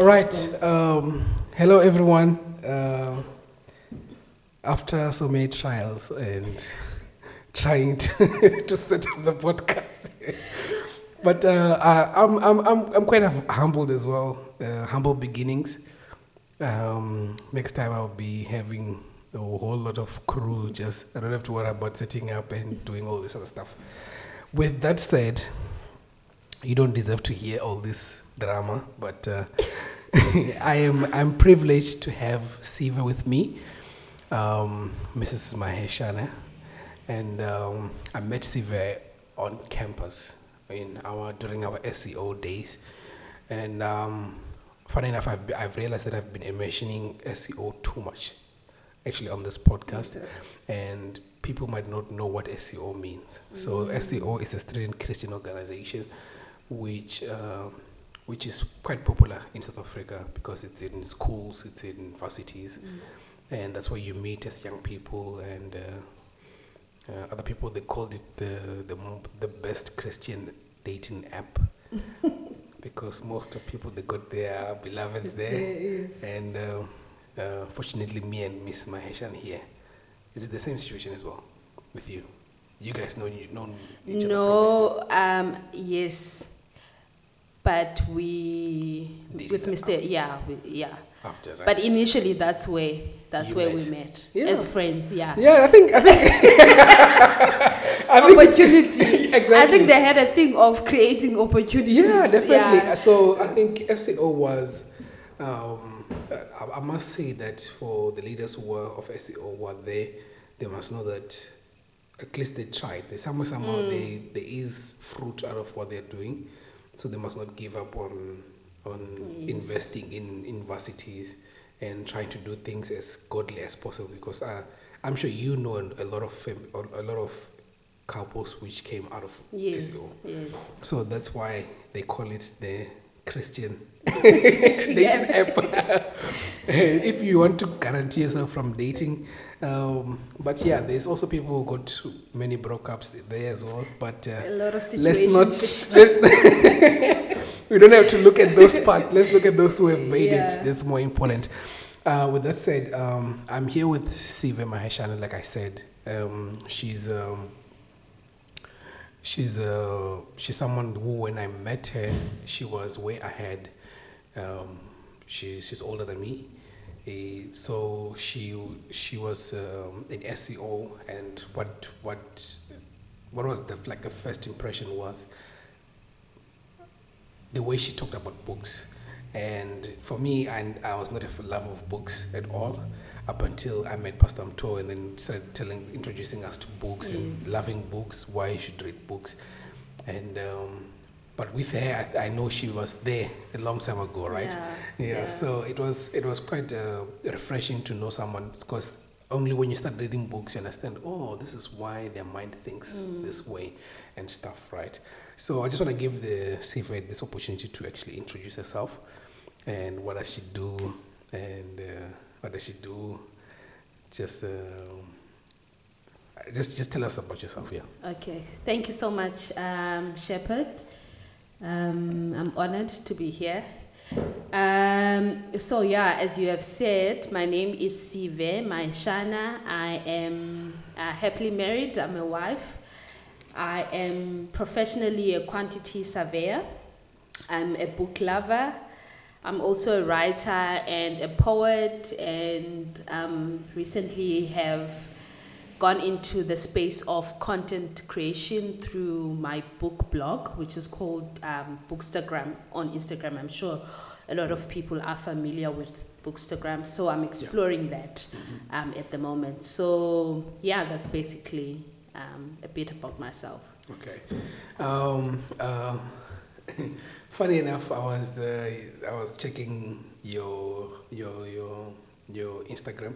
All right. Um, hello, everyone. Uh, after so many trials and trying to, to set up the podcast, but uh, I, I'm, I'm, I'm, I'm quite humbled as well. Uh, humble beginnings. Um, next time I'll be having a whole lot of crew. Just I don't have to worry about setting up and doing all this other stuff. With that said, you don't deserve to hear all this drama, but uh, I am I'm privileged to have Sive with me, um, Mrs. Maheshana, and um, I met Sive on campus in our during our SCO days, and um, funny enough, I've, I've realized that I've been mentioning SCO too much, actually on this podcast, Okay. and people might not know what SCO means. So SCO is a student Christian organization, which um, which is quite popular in South Africa because it's in schools, it's in universities, and that's where you meet as young people and. Uh, uh, other people they called it the the the best Christian dating app because most of people they got their beloveds there, Yes. and uh, uh, fortunately me and Miss Maheshan here. Is it the same situation as well with you? You guys know you know each other No, um, yes, but we Did with it Mr. Yeah, we, yeah. after right? But initially, that's where that's You where met. we met Yeah. as friends. Yeah. yeah, I think I think I Opportunity. exactly. I think they had a thing of creating opportunities. Yeah, definitely. Yeah. So I think SCO was, um, I, I must say that for the leaders who were of SCO were there, they must know that at least they tried. They somehow somehow Mm. they, there is fruit out of what they're doing, so they must not give up on on Yes. investing in universities and trying to do things as godly as possible. Because uh, I'm sure you know a lot of fam- a lot of couples which came out of Yes. SCO. Yes. So that's why they call it the Christian dating app. if you want to guarantee yourself from dating, um, but yeah, there's also people who got many breakups there as well. But A uh, lot of let's not. Let's we don't have to look at those part. Let's look at those who have made Yeah. it. That's more important. Uh, with that said, um, I'm here with Sive Maheshana. Like I said, um, she's. Um, She's uh, she's someone who, when I met her, she was way ahead. Um, she, she's older than me, Eh, so she she was um, SCO. And what what what was the like a first impression was the way she talked about books. And for me, and I was not a lover of books at all up until I met Pastor Mto and then started telling, introducing us to books and loving books, why you should read books. And, um, but with her, I, I know she was there a long time ago, right? Yeah, Yeah, yeah. so it was, it was quite uh, refreshing to know someone because only when you start reading books, you understand, oh, this is why their mind thinks this way and stuff, right? So I just want to give the Sive this opportunity to actually introduce herself and what does she do and uh, what does she do. Just, uh, just, just tell us about yourself, yeah. Okay. Thank you so much, um, Shepherd. Um, I'm honored to be here. Um, so yeah, as you have said, my name is Sive Maheshana. I am uh, happily married. I'm a wife. I am professionally a quantity surveyor. I'm a book lover. I'm also a writer and a poet, and um, recently have gone into the space of content creation through my book blog, which is called um, Bookstagram on Instagram. I'm sure a lot of people are familiar with Bookstagram, so I'm exploring that um, at the moment. So yeah, that's basically um, a bit about myself. Okay. Um, um, funny enough, I was uh, I was checking your your your your Instagram,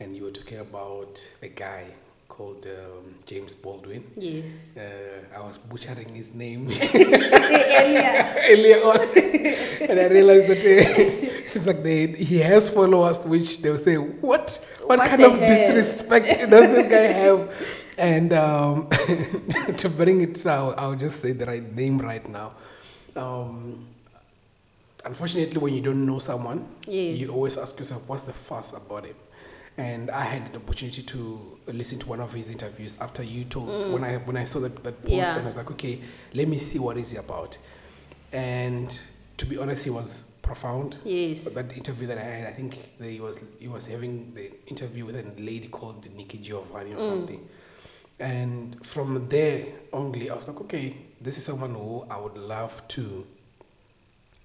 and you were talking about a guy called um, James Baldwin. Yes. Uh, I was butchering his name Earlier. earlier on, and I realized that uh, seems like they, he has followers, which they'll say, "What? What, What kind of hell?" disrespect does this guy have?" And um, to bring it, I'll, I'll just say the right name right now. Um, unfortunately, when you don't know someone, Yes. you always ask yourself, what's the fuss about him? And I had the opportunity to listen to one of his interviews after you told when I when I saw that, that post Mm. Yeah. and I was like, okay, let me see what is he about. And to be honest, he was profound. Yes. That interview that I had, I think he was he was having the interview with a lady called Nikki Giovanni or Mm. something. And from there only, I was like, okay, this is someone who I would love to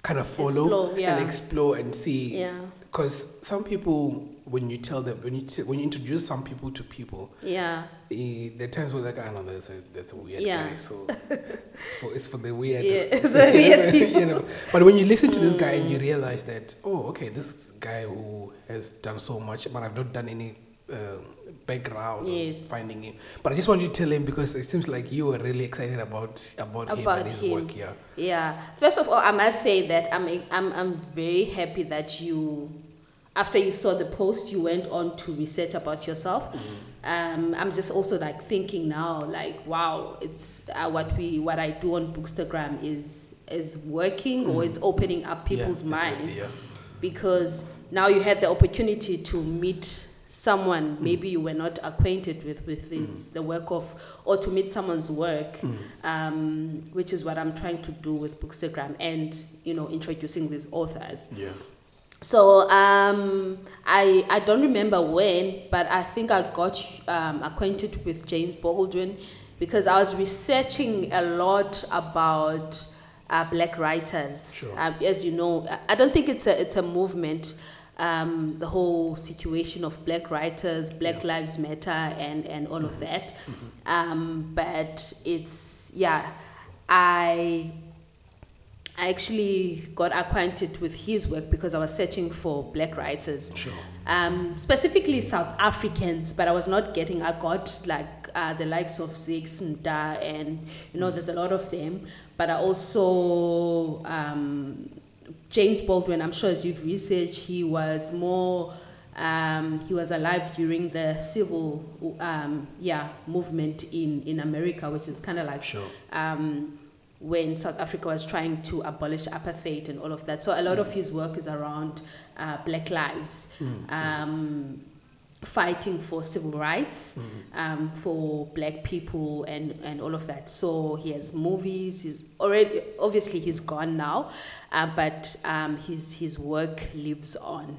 kind of follow Explore, yeah. and explore and see. Yeah. Because some people, when you tell them, when you t- when you introduce some people to people, Yeah. there are times where like, I know there's a there's a weird Yeah. guy, so it's for it's for the weird. Yeah, it's the weird Mm. you know. But when you listen to this guy and you realize that, oh, okay, this guy who has done so much, but I've not done any uh, background Yes. finding him. But I just want you to tell him because it seems like you were really excited about about, him and his him. work. Yeah. Yeah. First of all, I must say that I'm I'm I'm very happy that you, after you saw the post, you went on to research about yourself. Um, I'm just also like thinking now, like wow, it's uh, what we what I do on Bookstagram is is working or it's opening up people's yeah, minds Yeah. because now you had the opportunity to meet someone maybe you were not acquainted with with his, the work of or to meet someone's work um, which is what i'm trying to do with bookstagram and you know introducing these authors Yeah. so um, I I don't remember when, but I think I got um, acquainted with James Baldwin because I was researching a lot about uh, black writers. Sure. Um, as you know, I- I don't think it's a it's a movement. Um, the whole situation of black writers, Black Yeah. Lives Matter, and and all of that. Um, but it's yeah, I I actually got acquainted with his work because I was searching for black writers, Sure. um, specifically South Africans, but I was not getting. I got like uh, the likes of Zakes Mda, and you know, there's a lot of them. But I also um, James Baldwin. I'm sure as you've researched, he was more. Um, he was alive during the civil, um, yeah, movement in in America, which is kind of like Sure. um, when South Africa was trying to abolish apartheid and all of that. So a lot of his work is around uh, Black lives, um, fighting for civil rights um, for Black people and, and all of that. So he has movies. He's already obviously he's gone now, uh, but um, his his work lives on.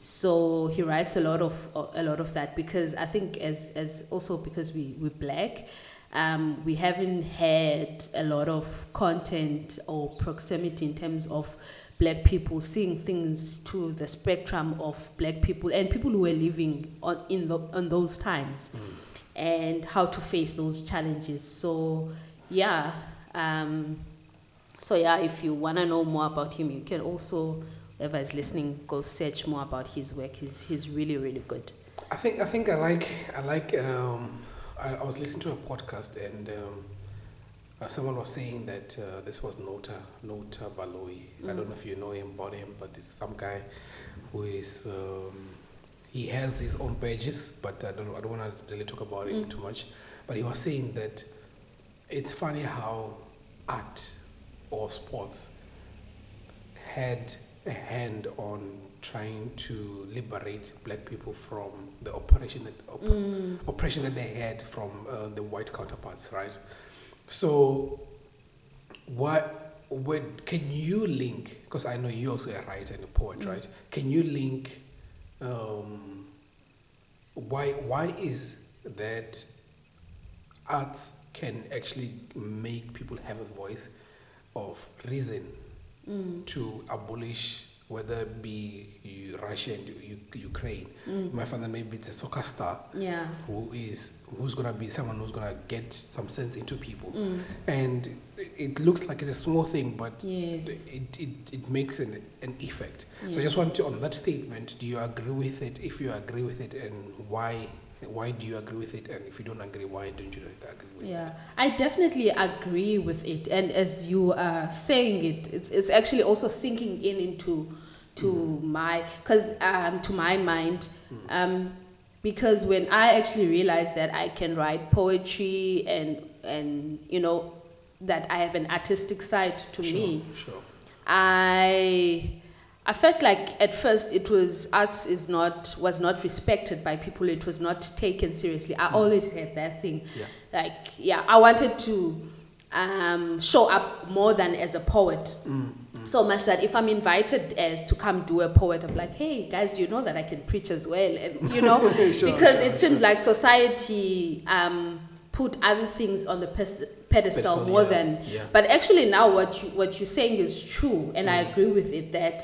So he writes a lot of a lot of that because I think as as also because we we're black um, we haven't had a lot of content or proximity in terms of black people seeing things to the spectrum of black people and people who were living on in the on those times and how to face those challenges. So yeah um, so yeah if you want to know more about him you can also whoever is listening go search more about his work. He's, he's really really good. I think I think I like I like um, I, I was listening to a podcast and um, uh, someone was saying that uh, this was Nota Nota Baloyi. I don't know if you know him about him, but it's some guy who is um, he has his own pages, but I don't I don't want to really talk about him too much. But he was saying that it's funny how art or sports had a hand on trying to liberate black people from the operation that op- oppression that they had from uh, the white counterparts, right? So, what would can you link? Because I know you're also a writer and a poet, right? Can you link? Um, why why is that arts can actually make people have a voice of reason to abolish whether it be Russia and Ukraine. Mm. My father maybe it's a soccer star yeah who is who's gonna be someone who's gonna get some sense into people, mm. and it- looks like it's a small thing, but Yes. it, it, it makes an, an effect. So I just want to on that statement. Do you agree with it? If you agree with it, and why? Why do you agree with it? And if you don't agree, why don't you agree with it? Yeah, I definitely agree with it. And as you are saying it, it's, it's actually also sinking in into to my because um, to my mind um, because when I actually realized that I can write poetry and and you know that I have an artistic side to sure, me, Sure. I I felt like at first it was arts is not was not respected by people. It was not taken seriously. I always had that thing. Yeah. Like yeah, I wanted to um, show up more than as a poet. So much that if I'm invited as to come do a poet, I'm like, hey guys, do you know that I can preach as well? And you know, Sure, because sure, it seemed like society um, put other things on the pedestal Pedestal, more yeah, than. yeah. But actually, now what you what you're saying is true, and I Mm. agree with it that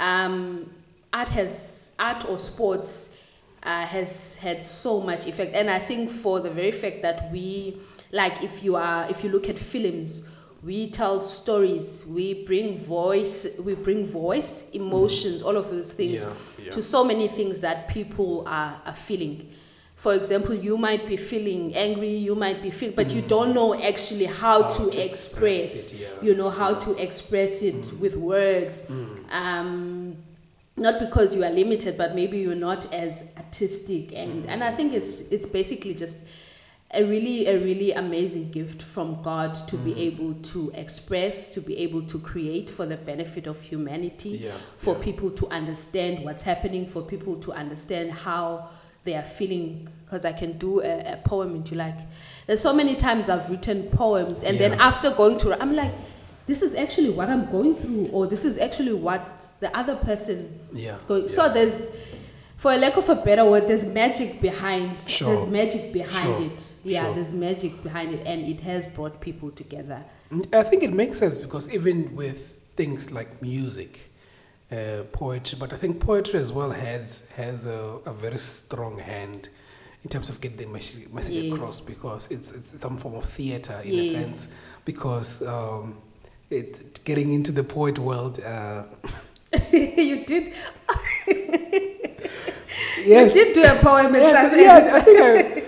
um, art has art or sports uh, has had so much effect, and I think for the very fact that we like if you are if you look at films. We tell stories. We bring voice. We bring voice, emotions, all of those things Yeah, yeah. to so many things that people are, are feeling. For example, you might be feeling angry, you might be feeling, but you mm. don't know actually how, How to, to express, express it, yeah. you know, how to express it mm. with words. Mm. Um, not because you are limited, but maybe you're not as artistic. And, and I think it's, it's basically just a really, a really amazing gift from God to be able to express, to be able to create for the benefit of humanity Yeah, for yeah. people to understand what's happening, for people to understand how they are feeling. Because I can do a, a poem you like. There's so many times I've written poems, and then after going to, I'm like, this is actually what I'm going through, or this is actually what the other person Yeah, is going. yeah. So there's, for a lack of a better word, there's magic behind. Sure, There's magic behind sure, it. Yeah, sure. there's magic behind it, and it has brought people together. I think it makes sense because even with things like music, uh, poetry, but I think poetry as well has has a, a very strong hand in terms of getting the message, message Yes. across because it's it's some form of theater in Yes. a sense because um, it getting into the poet world. Uh, you did. yes, You did do a poem yes, yes, I think I,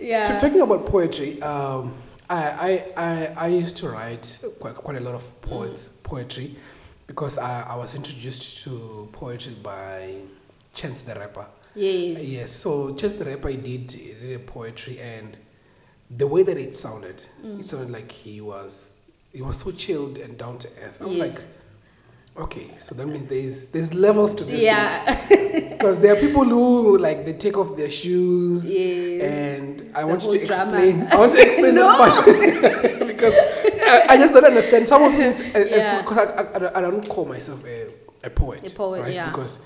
Yeah. To- talking about poetry, um, I, I, I, I used to write quite, quite a lot of poets, poetry because I, I was introduced to poetry by Chance the Rapper. Yes. Yes, so Chance the Rapper he did, did a poetry and the way that it sounded, Mm. it sounded like he was he was so chilled and down to earth. I'm Yes. like, okay, so that means there's there's levels to this. Yeah. Because there are people who like they take off their shoes Yes. and I The want you to drama. explain. I want to explain No. part because I, I just don't understand some of things. Eh, eh, yeah. Because I, I, I don't- I don't call myself a, a poet. A poet, right? yeah. Because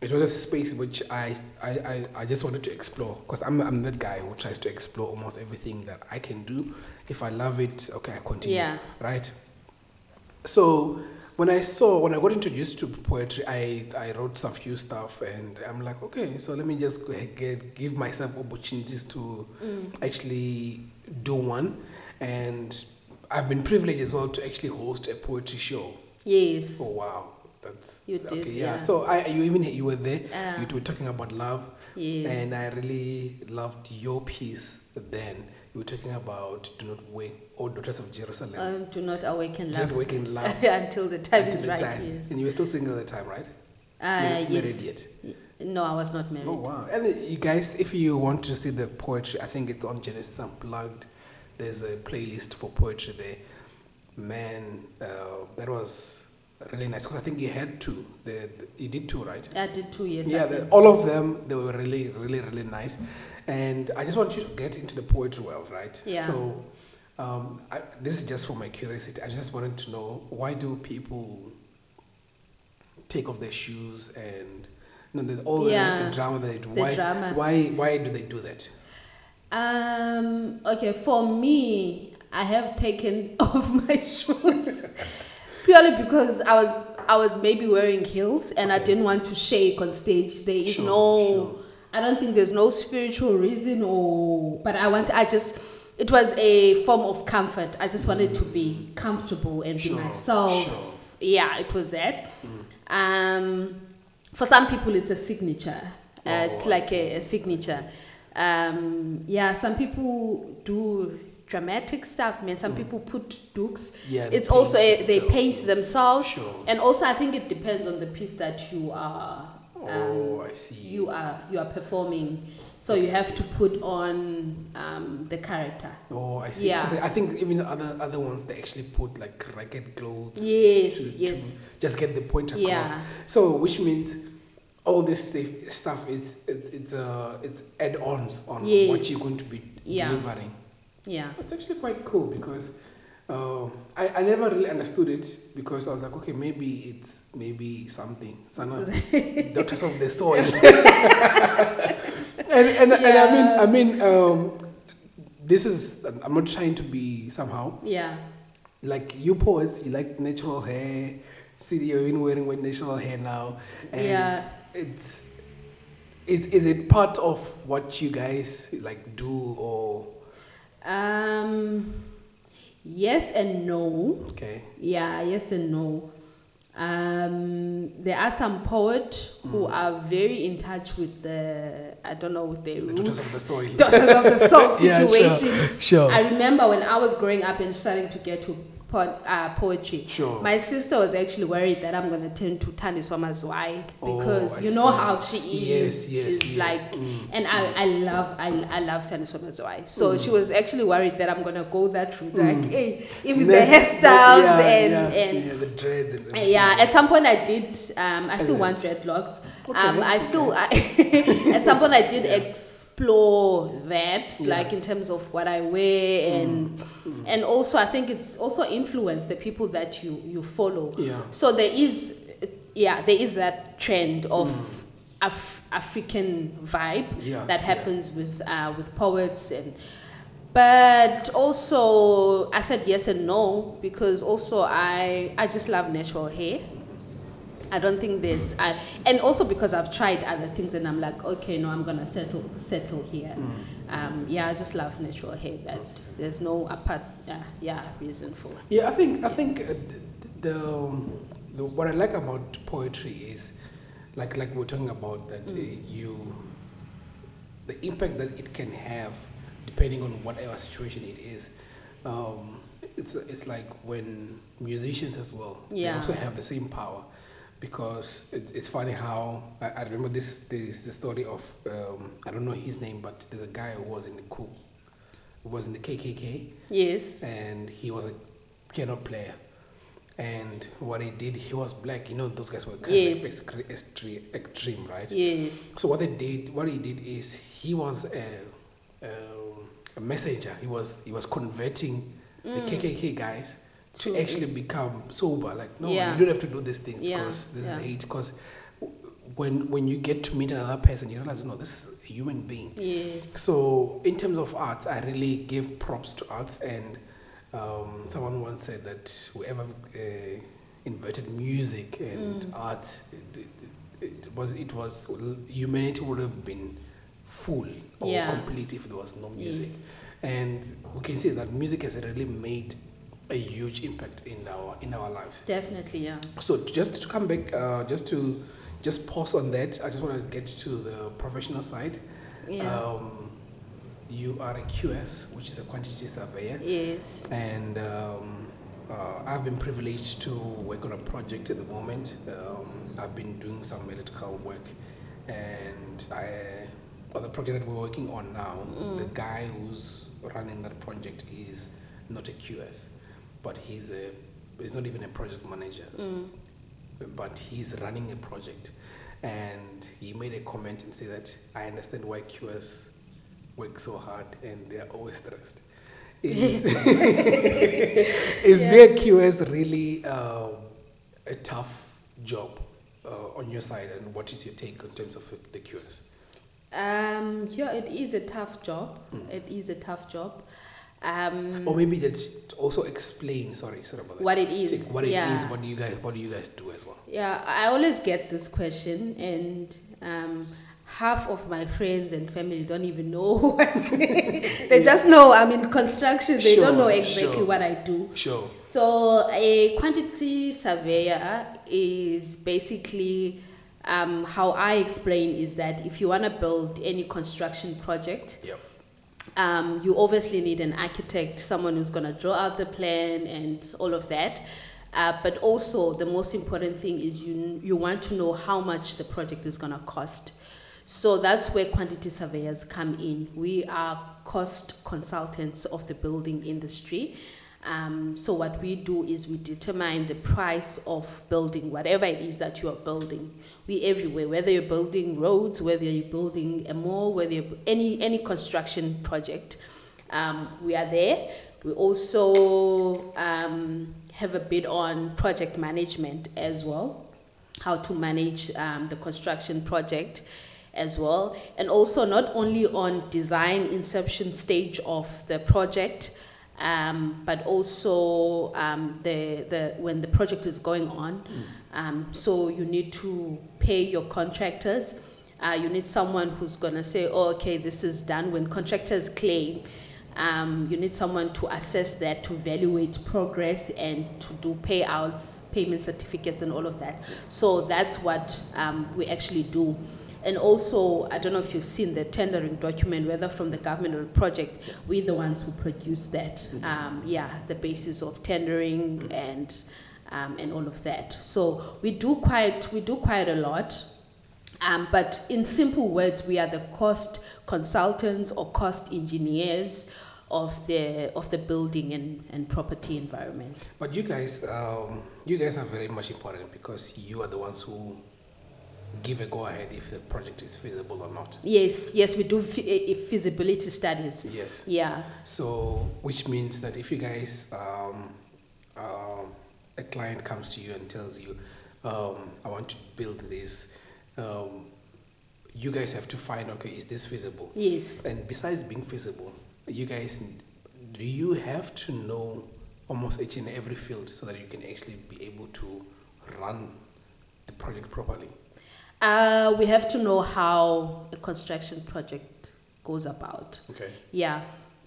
it was a space which I I, I, I just wanted to explore. Because I'm I'm that guy who tries to explore almost everything that I can do. If I love it, okay, I continue. Yeah. Right. So when I saw when I got introduced to poetry, I, I wrote some few stuff and I'm like, okay, so let me just go ahead, get, give myself opportunities to mm. actually do one. And I've been privileged as well to actually host a poetry show. Yes. Oh wow, that's You did, okay. yeah. So I you even you were there. Ah. you were talking about love, Yes. and I really loved your piece. Then you were talking about do not wake or daughters of Jerusalem. Um, do not awaken love. do not wake love until the time until is the right. time. Yes. And you were still single at the time, right? Uh, Married- yes. married yet? No, I was not married. Oh wow! And uh, you guys, if you want to see the poetry, I think it's on Genesis Unplugged. There's a playlist for poetry there. Man, uh, that was really nice because I think you had two. The, the, you did two, right? I did two years. yeah, the, all of them they were really, really, really nice. And I just want you to get into the poetry world, right? Yeah. So um, I, this is just for my curiosity. I just wanted to know why do people take off their shoes and you know, the, all the- Yeah, the, drama that they do? the why, drama. why, why do they do that? Um. Okay. For me, I have taken off my shoes purely because I was I was maybe wearing heels and I didn't want to shake on stage. There is Sure, no. sure. I don't think there's no spiritual reason or. But I want. I just. It was a form of comfort. I just wanted to be comfortable and Sure, be myself. Yeah, it was that. Um, for some people, it's a signature. Uh, Oh, it's like a, a signature. Um, yeah, some people do dramatic stuff. Man, some people put doeks. Mm. Yeah, it's also a, they paint themselves, Sure. and also I think it depends on the piece that you are Oh, I see. Um, you are you are performing so you have to put on um, the character Oh, I see. Yeah. I think even the other other ones they actually put like ragged clothes. yes to, yes to just get the point across. yeah So, which means all this stuff is it's it's uh it's add-ons on what you're going to be Yeah. delivering. yeah It's actually quite cool because uh, I, I never really understood it because I was like, okay, maybe it's maybe something. Sana, daughters of the soil. and and, and I mean I mean um, this is I'm not trying to be somehow yeah like you poets, you like natural hair. See, you're even wearing white natural hair now, and Yeah. It's is is it part of what you guys like do or um yes and no okay? Yeah, yes and no. Um, there are some poets who are very in touch with the, I don't know, with their The daughters of the soil. Daughters of the soul Yeah, sure, situation. Sure. I remember when I was growing up and starting to get to po- uh, poetry. Sure. My sister was actually worried that I'm going to turn to Tani Somazwai Oh, because I you know see. how she is. Yes, yes, She's yes. like, Mm, and I, I love, I, I love Tani Somazwai. So she was actually worried that I'm going to go that route. Like, hey, even the hairstyles yeah, and, yeah, and yeah, the dreads and Yeah, at some point I did. Um, I still want dreadlocks. Okay, Um, I okay. still. I, at some point I did explore that, Yeah. like in terms of what I wear and Mm. and also I think it's also influenced the people that you you follow. yeah. So there is, yeah, there is that trend of Mm. Af- African vibe Yeah, that yeah. happens with uh, with poets and but also I said yes and no because also I I just love natural hair. I don't think there's I, and also because I've tried other things and I'm like okay no I'm gonna settle settle here. Mm. Um, yeah I just love natural hair. That's there's no apart yeah yeah reason for. Yeah, I think I think uh, the, um, the what I like about poetry is like like we're talking about that uh, Mm. you the impact that it can have depending on whatever situation it is. Um, it's it's like when musicians as well they Yeah. also have the same power because it's, it's funny how I, I remember this this the story of um, I don't know his name but there's a guy who was in the coup who was in the KKK Yes. and he was a piano player. And what he did, he was black. You know, those guys were kind Yes. of like extreme, extreme, right? Yes. So what they did, what he did is he was a, um, a messenger. He was he was converting the KKK guys to. To- actually become sober. Like, no, Yeah. you don't have to do this thing Yeah, because this yeah. is hate. Because when when you get to meet another person, you realize, no, this is a human being. Yes. So, in terms of arts, I really give props to arts. And um, someone once said that whoever uh, invented music and Mm. art, it, it, it was it was humanity would have been full or complete if there was no music. Yes. And we can see that music has really made a huge impact in our in our lives. Definitely. Yeah. So just to come back, uh, just to just pause on that, I just want to get to the professional side. Yeah. Um, you are a QS, which is a quantity surveyor, yes. and um, uh, I've been privileged to work on a project at the moment. Um, I've been doing some electrical work, and I, on the project that we're working on now, Mm. the guy who's running that project is not a QS, but he's a he's not even a project manager Mm. but he's running a project and he made a comment and said that I understand why QS work so hard and they are always stressed. Is, is Yeah. being a QS really uh, a tough job uh, on your side and what is your take in terms of the QS? Um, yeah, it is a tough job. Mm. It is a tough job. Um, Or maybe that also explain, sorry, sorry about that. what it is. What it is, yeah. what do you guys what do you guys do as well? Yeah, I always get this question, and um, half of my friends and family don't even know what. they just know I'm in construction. They don't know exactly sure. what I do. Sure. So a quantity surveyor is basically um, how I explain is that if you want to build any construction project, Yep. Um, you obviously need an architect, someone who's going to draw out the plan and all of that. Uh, but also, the most important thing is you, you want to know how much the project is going to cost. So that's where quantity surveyors come in. We are cost consultants of the building industry. Um, so what we do is we determine the price of building whatever it is that you are building. We everywhere, whether you're building roads, whether you're building a mall, whether you're any any construction project, um, we are there. We also um, have a bit on project management as well, how to manage um, the construction project as well, and also not only on design inception stage of the project, um, but also um, the, the when the project is going on. Um, so you need to pay your contractors. Uh, you need someone who's gonna say, oh, okay, this is done. When contractors claim, um, you need someone to assess that, to evaluate progress, and to do payouts, payment certificates, and all of that. So that's what um, we actually do. And also, I don't know if you've seen the tendering document, whether from the government or the project, we're the ones who produce that. Um, yeah, the basis of tendering and um, and all of that. So we do quite we do quite a lot. Um, but in simple words, we are the cost consultants or cost engineers of the of the building and, and property environment. But you guys, um, you guys are very much important because you are the ones who give a go ahead if the project is feasible or not. Yes, yes, we do eh, eh, feasibility studies. Yes. Yeah. So, which means that if you guys, um, um, a client comes to you and tells you, um, I want to build this, um, you guys have to find, okay, is this feasible? Yes. And besides being feasible, you guys, do you have to know almost each and every field so that you can actually be able to run the project properly? Uh, we have to know how a construction project goes about. Okay. Yeah.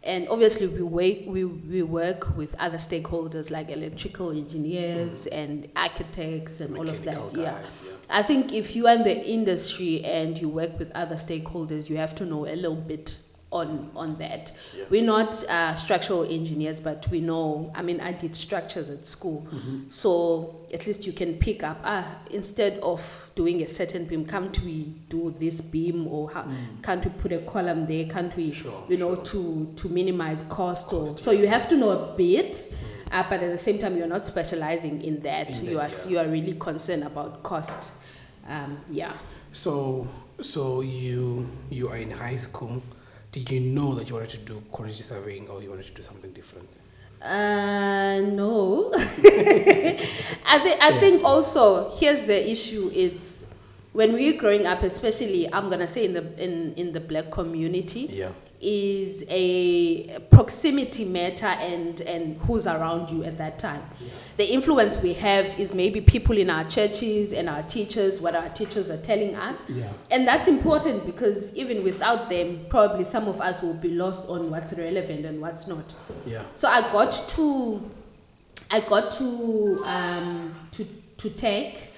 And obviously, we, wait, we, we work with other stakeholders like electrical engineers and architects and all of that. Mechanical Yeah. yeah. I think if you are in the industry and you work with other stakeholders, you have to know a little bit on on that. Yeah. We're not uh, structural engineers, but we know. I mean, I did structures at school, Mm-hmm. so at least you can pick up. Ah, instead of doing a certain beam, can't we do this beam, or how, can't we put a column there? Can't we, Mm. Sure, you know, sure. to to minimize cost? or so you have to know a bit. Uh, but at the same time, you're not specializing in that. In you that, are yeah. you are really concerned about cost. Um, yeah. So, so you you are in high school. Did you know that you wanted to do quantity surveying or you wanted to do something different? Uh, no. I, thi- I think also here's the issue. It's when we're growing up, especially I'm gonna say in the in, in the black community, Yeah. Is a proximity matter and and who's around you at that time. The influence we have is maybe people in our churches and our teachers, what our teachers are telling us. Yeah. And that's important because even without them, probably some of us will be lost on what's relevant and what's not. Yeah. So I got to, I got to um, to to take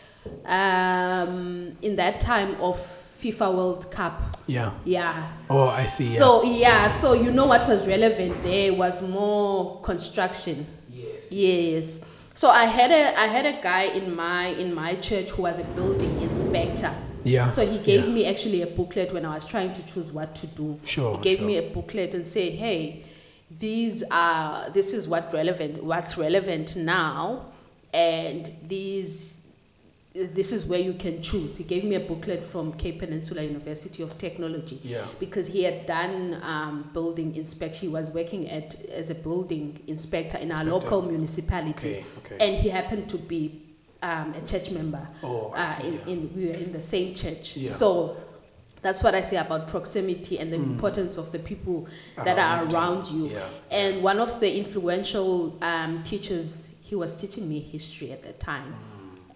um, in that time of FIFA World Cup. Yeah. Yeah. Oh, I see. Yeah. So yeah, so you know what was relevant there was more construction. yes. Yes. So I had a I had a guy in my in my church who was a building inspector. Yeah. So he gave yeah. me actually a booklet when I was trying to choose what to do. Sure, He gave sure. me a booklet and said, "Hey, these are this is what relevant what's relevant now, and these." This is where you can choose. He gave me a booklet from Cape Peninsula University of Technology Yeah. because he had done um, building inspection. He was working at as a building inspector in our local municipality, Okay. Okay. and he happened to be um, a church member. oh, I Uh, see. in, yeah. in we were in the same church, Yeah. so that's what I say about proximity and the Mm. importance of the people that are Around you. around you. Yeah. And one of the influential um, teachers, he was teaching me history at that time.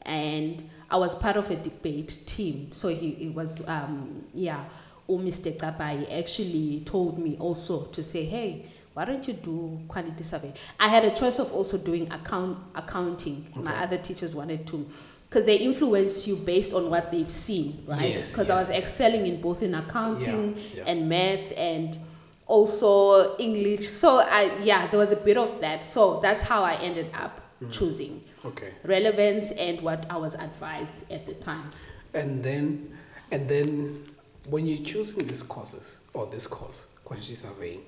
And I was part of a debate team. So he, he was, um, yeah, oh, Mr. Kapai actually told me also to say, hey, why don't you do quantity survey? I had a choice of also doing account accounting. My other teachers wanted to, because they influence you based on what they've seen, right? Yes, Because I was yes. excelling in both in accounting Yeah, yeah. and math and also English. So I yeah, there was a bit of that. So that's how I ended up choosing Okay. relevance and what I was advised at the time. And then, and then, when you're choosing these courses or this course, quantity surveying,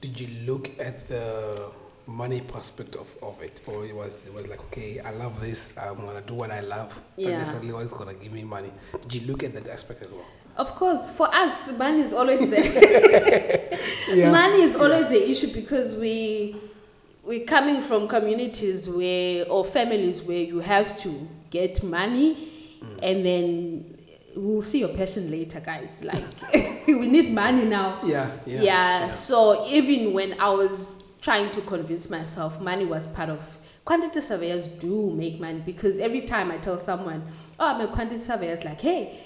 did you look at the money perspective of, of it, or it was it was like, okay, I love this, I'm gonna do what I love, Yeah. not necessarily what's gonna give me money. Did you look at that aspect as well? Of course, for us, money is always there. Yeah. Money is always the issue because we we're coming from communities where or families where you have to get money Mm. and then we'll see your passion later, guys. Like we need money now. Yeah, yeah, yeah. So even when I was trying to convince myself money was part of quantity surveyors do make money because every time I tell someone, oh, I'm a quantity surveyor, it's like, hey,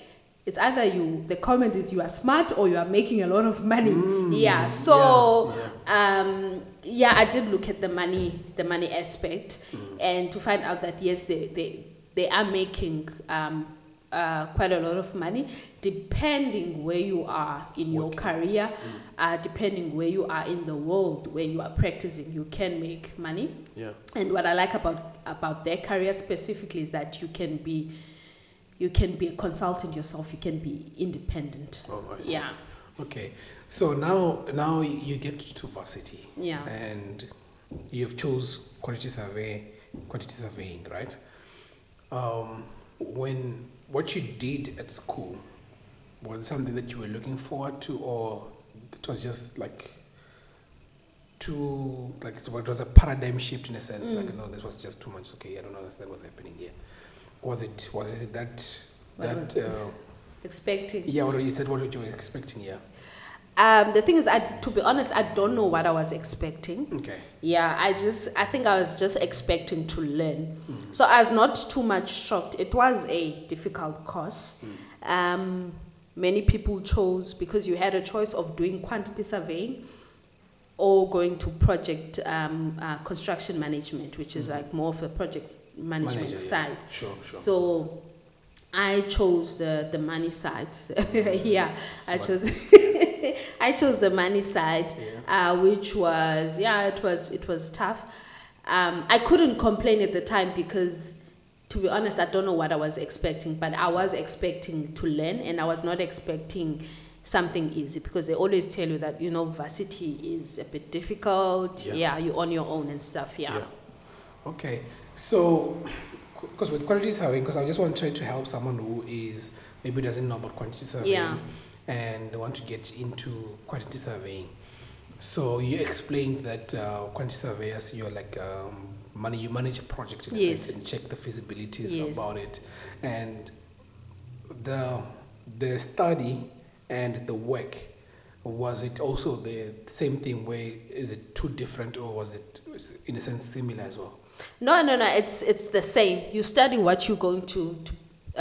it's either you, the comment is you are smart or you are making a lot of money. yeah. So, yeah, um, yeah, I did look at the money, the money aspect, and to find out that yes, they they, they are making um, uh, quite a lot of money, depending where you are in your career, uh, depending where you are in the world where you are practicing, you can make money. Yeah. And what I like about about their career specifically is that you can be you can be a consultant yourself, you can be independent. Oh, I see. Yeah. Okay. So now, now you get to varsity. Yeah. And you've chose quantity survey, quantity surveying, right? Um, when what you did at school was something that you were looking forward to, or it was just like too like it was a paradigm shift in a sense, like no, this was just too much. Okay, I don't understand what's happening here. Was it was it that that uh, Expecting. yeah? What you said what you were expecting? Yeah. Um, the thing is, I, to be honest, I don't know what I was expecting. Okay. Yeah, I just, I think I was just expecting to learn. So I was not too much shocked. It was a difficult course. Um, many people chose because you had a choice of doing quantity surveying or going to project um, uh, construction management, which is like more of the project management Manager, yeah. side. Sure. Sure. So I chose the, the money side. yeah, I chose I chose the money side, Yeah. uh, which was yeah, it was it was tough. Um, I couldn't complain at the time because, to be honest, I don't know what I was expecting, but I was expecting to learn, and I was not expecting something easy because they always tell you that you know varsity is a bit difficult. Yeah. Yeah, you're on your own and stuff. Yeah. Yeah. Okay. So, because with quantity surveying, because I just want to try to help someone who is maybe doesn't know about quantity surveying Yeah. and they want to get into quantity surveying. So you explained that uh, quantity surveyors, you're like um, money, you manage a project in a Yes. sense and check the feasibilities Yes. about it, and the the study and the work was it also the same thing where is it too different or was it in a sense similar as well No, no, no. It's it's the same. You study what you're going to to,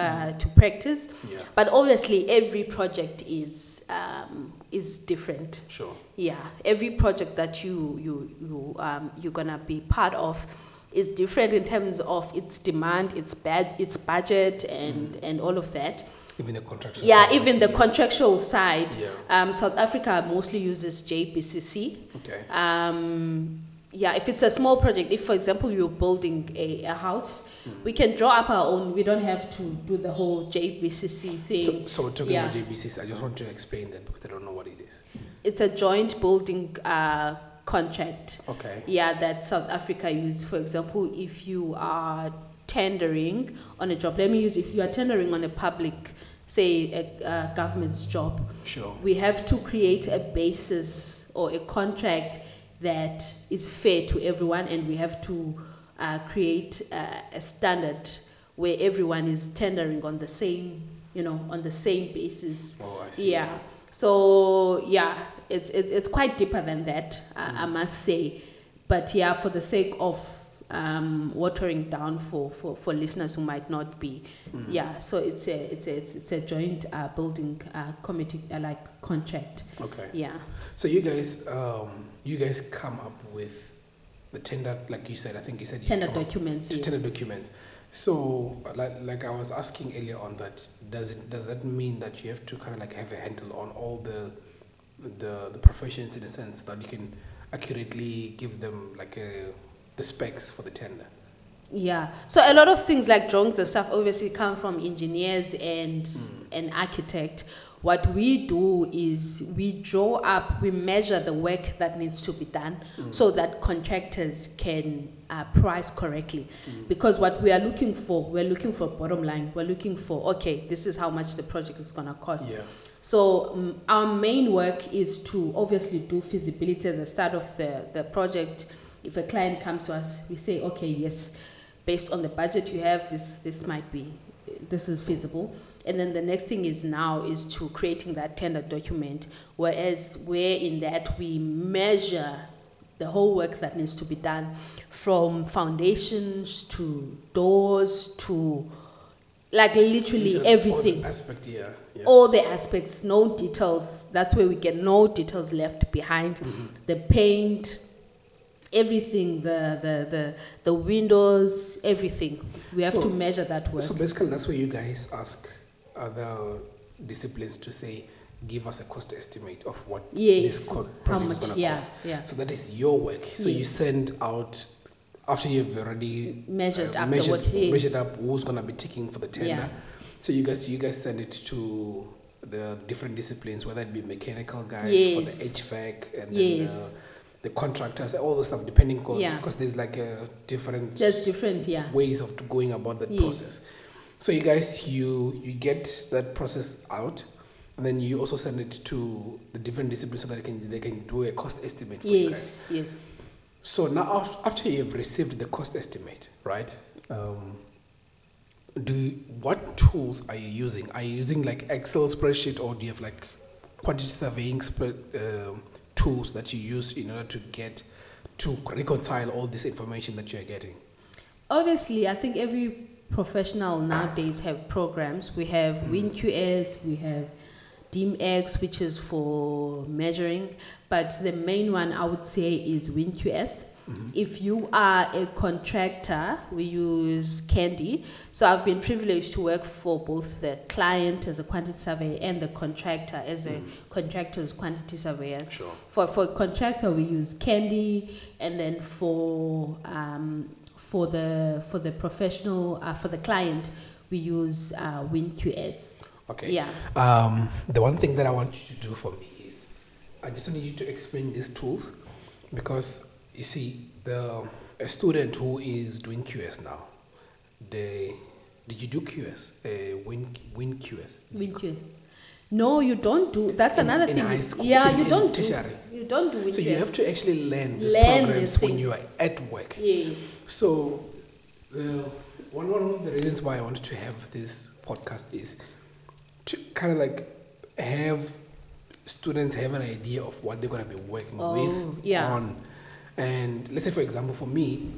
uh, to practice, yeah but obviously every project is um, is different. sure Yeah, every project that you you you um, you're gonna be part of is different in terms of its demand, its bad, its budget, and and all of that. even the contraction Yeah, side. even the contractual side. yeah Um, South Africa mostly uses JBCC. okay Um, yeah, if it's a small project, if for example you're building a, a house, we can draw up our own. We don't have to do the whole JBCC thing. so, so we're talking yeah. about JBCs I just want to explain that because I don't know what it is it's a joint building uh, contract. okay Yeah, that South Africa uses. For example, if you are tendering on a job, let me use if you are tendering on a public, say a, a government's job, sure we have to create a basis or a contract that is fair to everyone, and we have to uh, create uh, a standard where everyone is tendering on the same, you know, on the same basis. oh I see Yeah. So yeah, it's it's, it's quite deeper than that, I, I must say. But yeah, for the sake of um, watering down for, for, for listeners who might not be, Mm. yeah. So it's a it's a it's, it's a joint uh, building uh, committee uh, like contract. okay Yeah. so you guys um you guys come up with the tender like you said I think you said you Tender documents. Yes. tender documents. So, like, like I was asking earlier on that, does it does that mean that you have to kind of like have a handle on all the the the professions in a sense that you can accurately give them like a the specs for the tender. Yeah. So a lot of things like drawings and stuff obviously come from engineers and an architect. What we do is we draw up, we measure the work that needs to be done so that contractors can uh, price correctly. Because what we are looking for, we're looking for bottom line. We're looking for, okay, this is how much the project is going to cost. Yeah. So um, our main work is to obviously do feasibility at the start of the, the project. If a client comes to us, we say, okay, yes, based on the budget you have, this this might be, this is feasible. And then the next thing is now is to creating that tender document, whereas where in that we measure the whole work that needs to be done, from foundations to doors to, like literally Into all the everything Aspect, yeah. yeah. all the aspects, no details. That's where we get no details left behind. Mm-hmm. The paint, everything, the, the, the, the windows, everything. We have So- to measure that work. So basically, that's where you guys ask other disciplines to say, give us a cost estimate of what yes, this project is going to Yeah, cost. yeah. So that is your work. So you send out after you've already Measured uh, up measured, measured up who's going to be taking for the tender. Yeah. So you guys, you guys send it to the different disciplines, whether it be mechanical guys Yes. or the HVAC and then uh, the contractors, all the stuff, depending on Yeah. because there's like a different There's different, yeah. ways of going about that Yes. process. So you guys, you you get that process out, and then you also send it to the different disciplines so that they can they can do a cost estimate for you guys. Yes, yes. So now after you've received the cost estimate, right? Um, do you, what tools are you using? Are you using like Excel spreadsheet or do you have like quantity surveying spread, um, tools that you use in order to get to reconcile all this information that you're getting? Obviously, I think every professional nowadays have programs. We have mm. WinQS, we have DIMX, which is for measuring, but the main one I would say is WinQS. If you are a contractor, we use Candy. So I've been privileged to work for both the client as a quantity surveyor and the contractor as a contractor's quantity surveyors. Sure. For for contractor we use Candy, and then for um, for the for the professional uh, for the client we use uh, WinQS. Okay. Yeah. Um, the one thing that I want you to do for me is I just need you to explain these tools because you see the a student who is doing QS now, they did you do QS? Uh, win win QS. WinQS. No, you don't do. That's In- another in thing. high school, yeah, in- you don't do. You don't do WinQS. So you have to actually learn these Learn programs these when you are at work. Yes. So, the, one, one of the reasons why I wanted to have this podcast is to kind of like have students have an idea of what they're going to be working Oh, with yeah. on. And let's say, for example, for me,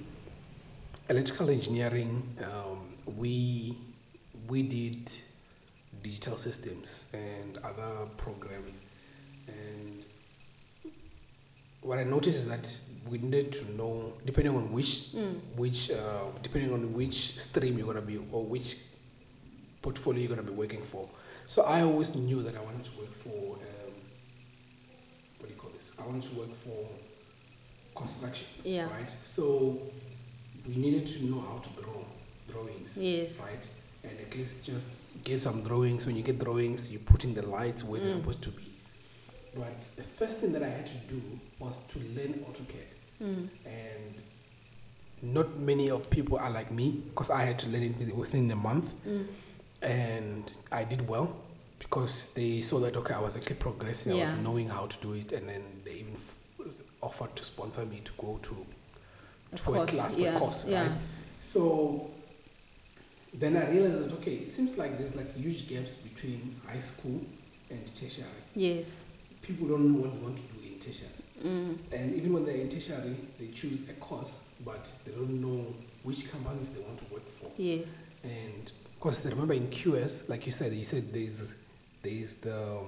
electrical engineering, um, we we did digital systems and other programs, and what I noticed is that we needed to know, depending on which, which, uh, depending on which stream you're gonna be or which portfolio you're gonna be working for. So I always knew that I wanted to work for, um, what do you call this? I wanted to work for construction, Yeah. right? So we needed to know how to draw drawings, Yes. right? And at least just get some drawings. When you get drawings, you put in the lights where they're mm. supposed to be. But the first thing that I had to do was to learn AutoCAD. Mm. And not many of people are like me because I had to learn it within a month. Mm. And I did well because they saw that, okay, I was actually progressing. I was knowing how to do it. And then they even f- offered to sponsor me to go to A for a class, for yeah, a course, yeah. right? So then I realized that okay, it seems like there's like huge gaps between high school and tertiary. Yes. People don't know what they want to do in tertiary, Mm. and even when they're in tertiary, they choose a course, but they don't know which companies they want to work for. Yes. And because remember in QS, like you said, you said there's there's the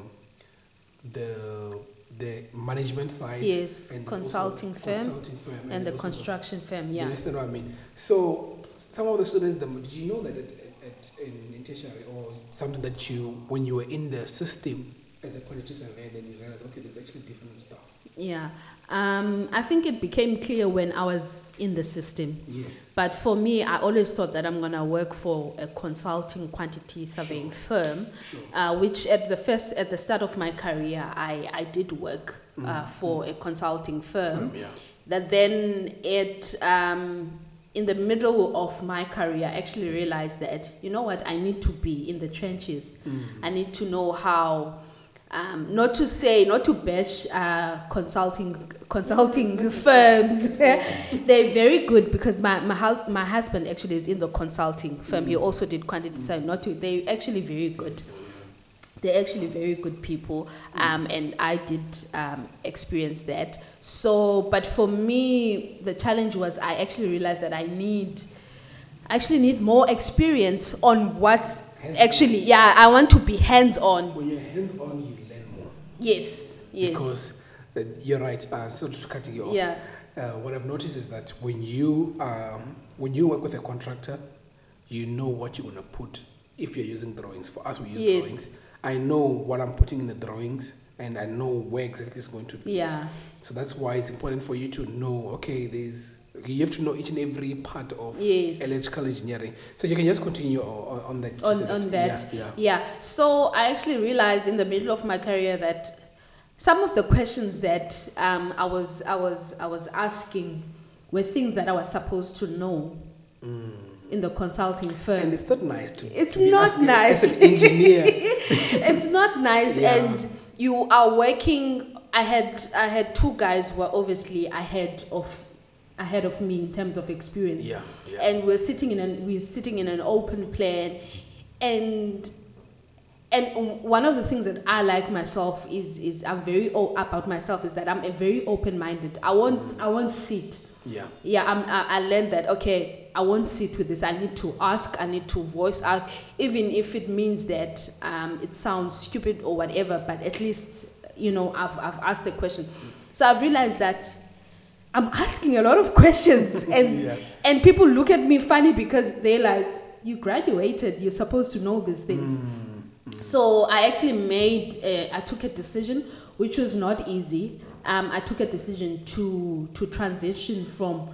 the the management side, Yes, and consulting firm consulting firm, And the there's also construction firm. you Yeah. understand what I mean? So some of the students, the, did you know that at, at, in, in tertiary or something that you, when you were in the system as a quantity surveyor, then you realize, okay, there's actually different stuff. Yeah. Um, I think it became clear when I was in the system. Yes. But for me, I always thought that I'm going to work for a consulting quantity surveying firm, Sure. uh, which at the first, at the start of my career, I, I did work uh, for a consulting firm. Firm, yeah. That then it, um, in the middle of my career, I actually realized that, you know what, I need to be in the trenches. I need to know how, um, not to say, not to bash uh, consulting consulting firms. They're very good because my, my, my husband actually is in the consulting firm. He also did quantity surveying. Not to, they're actually very good. They're actually very good people, um, and I did um, experience that. So, but for me, the challenge was I actually realized that I need, I actually need more experience on what's actually, yeah, I want to be hands on. When you're hands on, you learn more. Yes, yes. Because you're right. Uh, so to cutting you off. Yeah. Uh, what I've noticed is that when you um, when you work with a contractor, you know what you're gonna put if you're using drawings. For us, we use Yes. drawings. I know what I'm putting in the drawings, and I know where exactly it's going to be. Yeah, So that's why it's important for you to know. Okay, there's you have to know each and every part of Yes. electrical engineering. So you can just continue on, on that. on, on that. Yeah. yeah. Yeah. So I actually realized in the middle of my career that some of the questions that um, I was I was I was asking were things that I was supposed to know in the consulting firm. And it's not nice to. It's to not nice. As an engineer. it's not nice Yeah. and you are working i had i had two guys who were obviously ahead of ahead of me in terms of experience yeah. Yeah. and we're sitting in an we're sitting in an open plan and and um, one of the things that I like myself is is I'm very o- about myself is that I'm a very open minded. I won't mm. I won't sit. yeah. Yeah, I'm, I, I learned that, okay, I won't sit with this. I need to ask, I need to voice out, even if it means that um, it sounds stupid or whatever, but at least, you know, I've, I've asked the question. Mm. So I've realized that I'm asking a lot of questions, and, Yeah. and people look at me funny because they're like, you graduated, you're supposed to know these things. So I actually made, uh, I took a decision which was not easy. Um, I took a decision to to transition from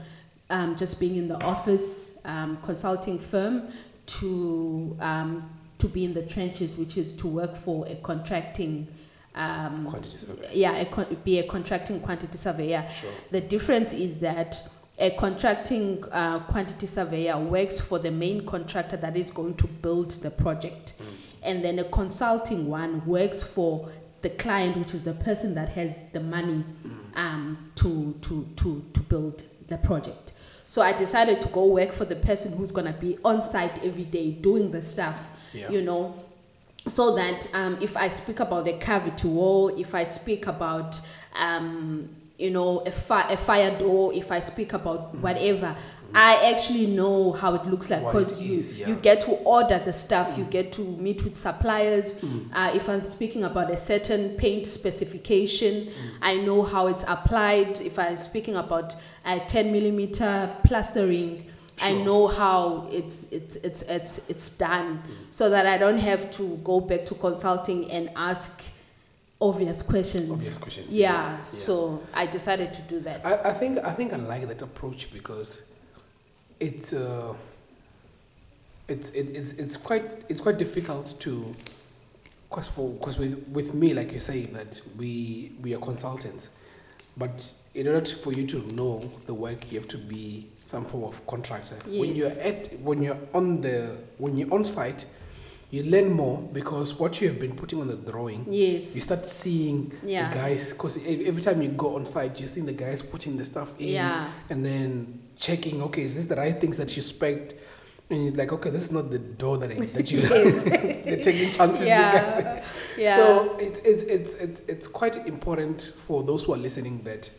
um, just being in the office um, consulting firm to um, to be in the trenches, which is to work for a contracting. Um, Quantity survey. yeah, a con- be a contracting quantity surveyor. Sure. The difference is that a contracting uh, quantity surveyor works for the main contractor that is going to build the project. And then a consulting one works for the client, which is the person that has the money um, to, to, to, to build the project. So I decided to go work for the person who's going to be on site every day doing the stuff, Yeah. you know, so that um, if I speak about the cavity wall, if I speak about um, you know a, fi- a fire door, if I speak about whatever, I actually know how it looks like Mm. Because you is, yeah. you get to order the stuff, you get to meet with suppliers. Uh, if I'm speaking about a certain paint specification, I know how it's applied. If I'm speaking about a 10 millimeter plastering. I know how it's it's it's it's it's done, so that I don't have to go back to consulting and ask obvious questions. Obvious questions, Yeah. yeah. So I decided to do that. I, I think I think I like that approach because it's uh, it's it, it's it's quite it's quite difficult to cause for because with with me like you say that we we are consultants, but in order to, for you to know the work, you have to be some form of contractor. Eh? When you're at when you're on the when you're on site, you learn more because what you have been putting on the drawing yes. you start seeing Yeah. the guys because every time you go on site, you see the guys putting the stuff in Yeah. and then checking. Okay, is this the right things that you expect? And you're like, okay, this is not the door that I, that you. they're taking chances. Yeah. Yeah. So it's it's it's it's it's quite important for those who are listening that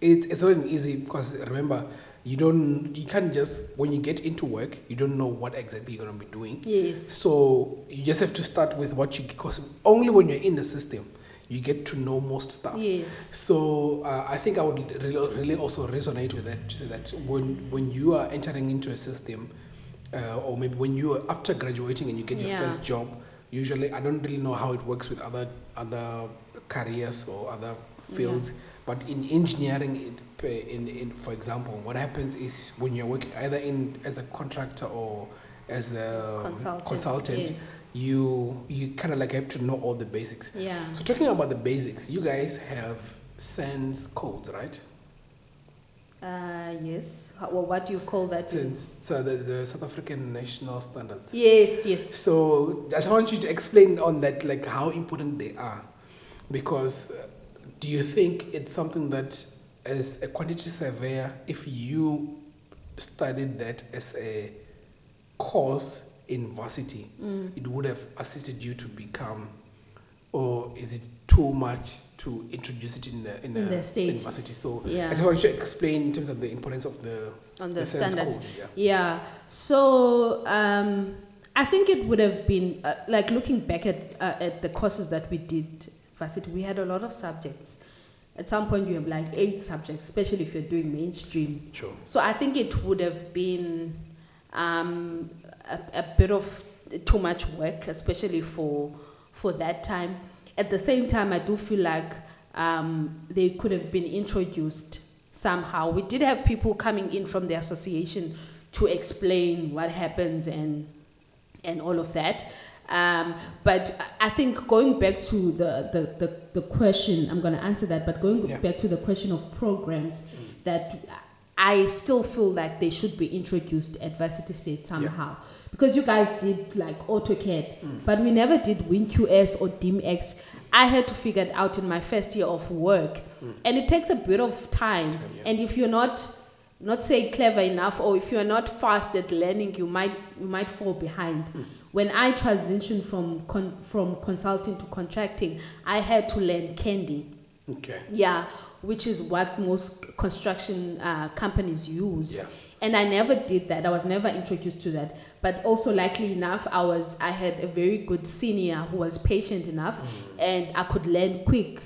it, it's not an easy because remember you don't you can't just when you get into work you don't know what exactly you're gonna be doing. yes. So you just have to start with what you because only when you're in the system you get to know most stuff. Yes. So uh, I think I would really, really also resonate with that to say that when when you are entering into a system, uh, or maybe when you are after graduating and you get your Yeah. first job, usually I don't really know how it works with other other careers or other fields, but in engineering, it, in, in for example, what happens is when you're working either in as a contractor or as a Consultant, consultant, yes. you you kind of like have to know all the basics. Yeah. So talking about the basics, you guys have SANS codes, right? Uh, yes. Well, what do you call that? SANS, so the, the South African national standards. Yes, yes. So I just want you to explain on that, like how important they are, because uh, do you think it's something that, as a quantity surveyor, if you studied that as a course in varsity, Mm. it would have assisted you to become, or is it too much to introduce it in the in, In the the stage. varsity? So Yeah. I just want you to explain in terms of the importance of the On the, SANS standards. yeah. Yeah. So um, I think it would have been uh, like looking back at uh, at the courses that we did varsity. We had a lot of subjects. At some point, you have like eight subjects, especially if you're doing mainstream. Sure. So I think it would have been um, a, a bit of too much work, especially for for that time. At the same time, I do feel like um, they could have been introduced somehow. We did have people coming in from the association to explain what happens and and all of that. Um, but I think going back to the, the, the, the question, I'm going to answer that, but going Yeah. back to the question of programs, that I still feel like they should be introduced at varsity state somehow. Because you guys did like AutoCAD, Mm. but we never did WinQS or DIMX. I had to figure it out in my first year of work. And it takes a bit of time. Mm. Time, yeah. And if you're not not say clever enough or if you're not fast at learning you might you might fall behind Hmm. When i transitioned from con- from consulting to contracting i had to learn candy Okay. yeah which is what most construction uh, companies use Yeah. and i never did that i was never introduced to that but also likely enough i was i had a very good senior who was patient enough Mm. and i could learn quick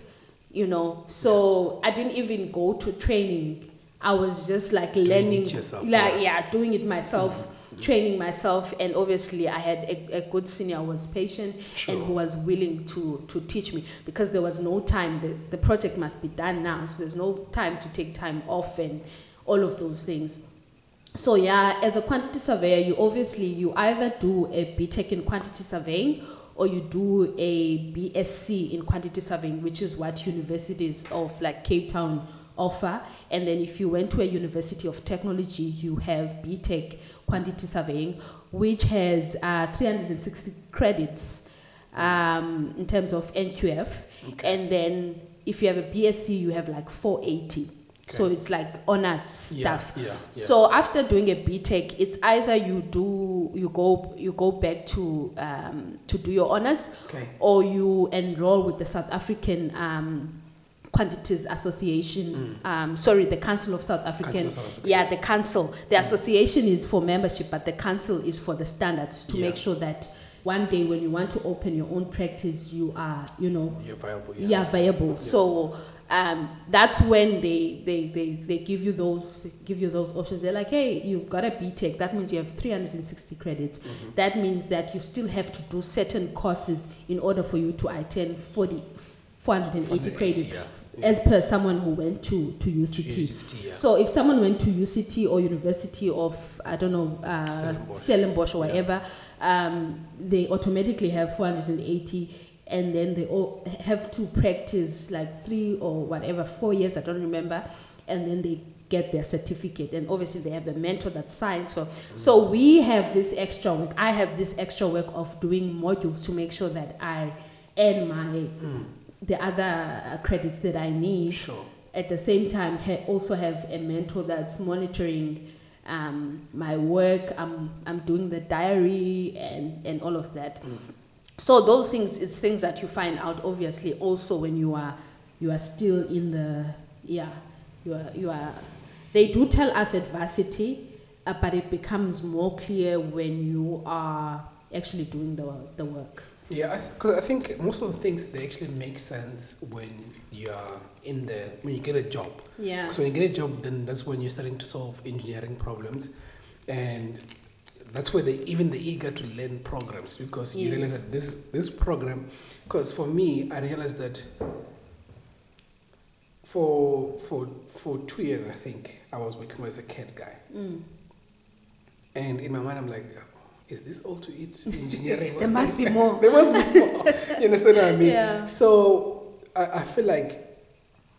you know so i didn't even go to training i was just like it learning like yeah. Mm-hmm. yeah doing it myself training myself and obviously i had a, a good senior who was patient Sure. and who was willing to to teach me. Because there was no time the, the project must be done now so there's no time to take time off and all of those things. So yeah as a quantity surveyor you obviously you either do a btech in quantity surveying or you do a bsc in quantity surveying which is what universities of like cape town offer. And then if you went to a university of technology you have btech quantity surveying which has uh, 360 credits um, in terms of nqf Okay. and then if you have a bsc you have like 480 so it's like honors stuff Yeah. yeah. so after doing a BTech, it's either you do you go you go back to um, to do your honors, okay. or you enroll with the South African um, Quantities Association. Um, sorry, the Council of South African. Mm. South Africa. Yeah, the council. The association is for membership, but the council is for the standards to Yeah. make sure that one day when you want to open your own practice, you are you know You're viable. Yeah. yeah, viable. So um, that's when they, they, they, they give you those give you those options. They're like, hey, you've got a BTech. That means you have 360 credits. Mm-hmm. That means that you still have to do certain courses in order for you to attend 40, 480 credits, Yeah. Yeah. as per someone who went to, to UCT. UCT, yeah. So if someone went to UCT or University of I don't know uh, Stellenbosch. Stellenbosch or Yeah. whatever, um, they automatically have 480, and then they all have to practice like three or whatever four years. I don't remember, and then they get their certificate. And obviously they have a mentor that signs. So so we have this extra work. I have this extra work of doing modules to make sure that I earn my the other credits that I need. Sure. at the same time ha- also have a mentor that's monitoring um, my work. I'm, I'm doing the diary and, and all of that. So those things it's things that you find out obviously also when you are you are still in the yeah you are you are they do tell us adversity, uh, but it becomes more clear when you are actually doing the, the work Yeah, because I, th- I think most of the things they actually make sense when you're in the when you get a job. yeah So when you get a job, then that's when you're starting to solve engineering problems, and that's where they even the eager to learn programs because you realize that this this program because for me I realized that for for for two years I think I was working as a CAD guy Mm. and in my mind I'm like is this all to it engineering There must be more. there must be more you understand what I mean Yeah. so I, I feel like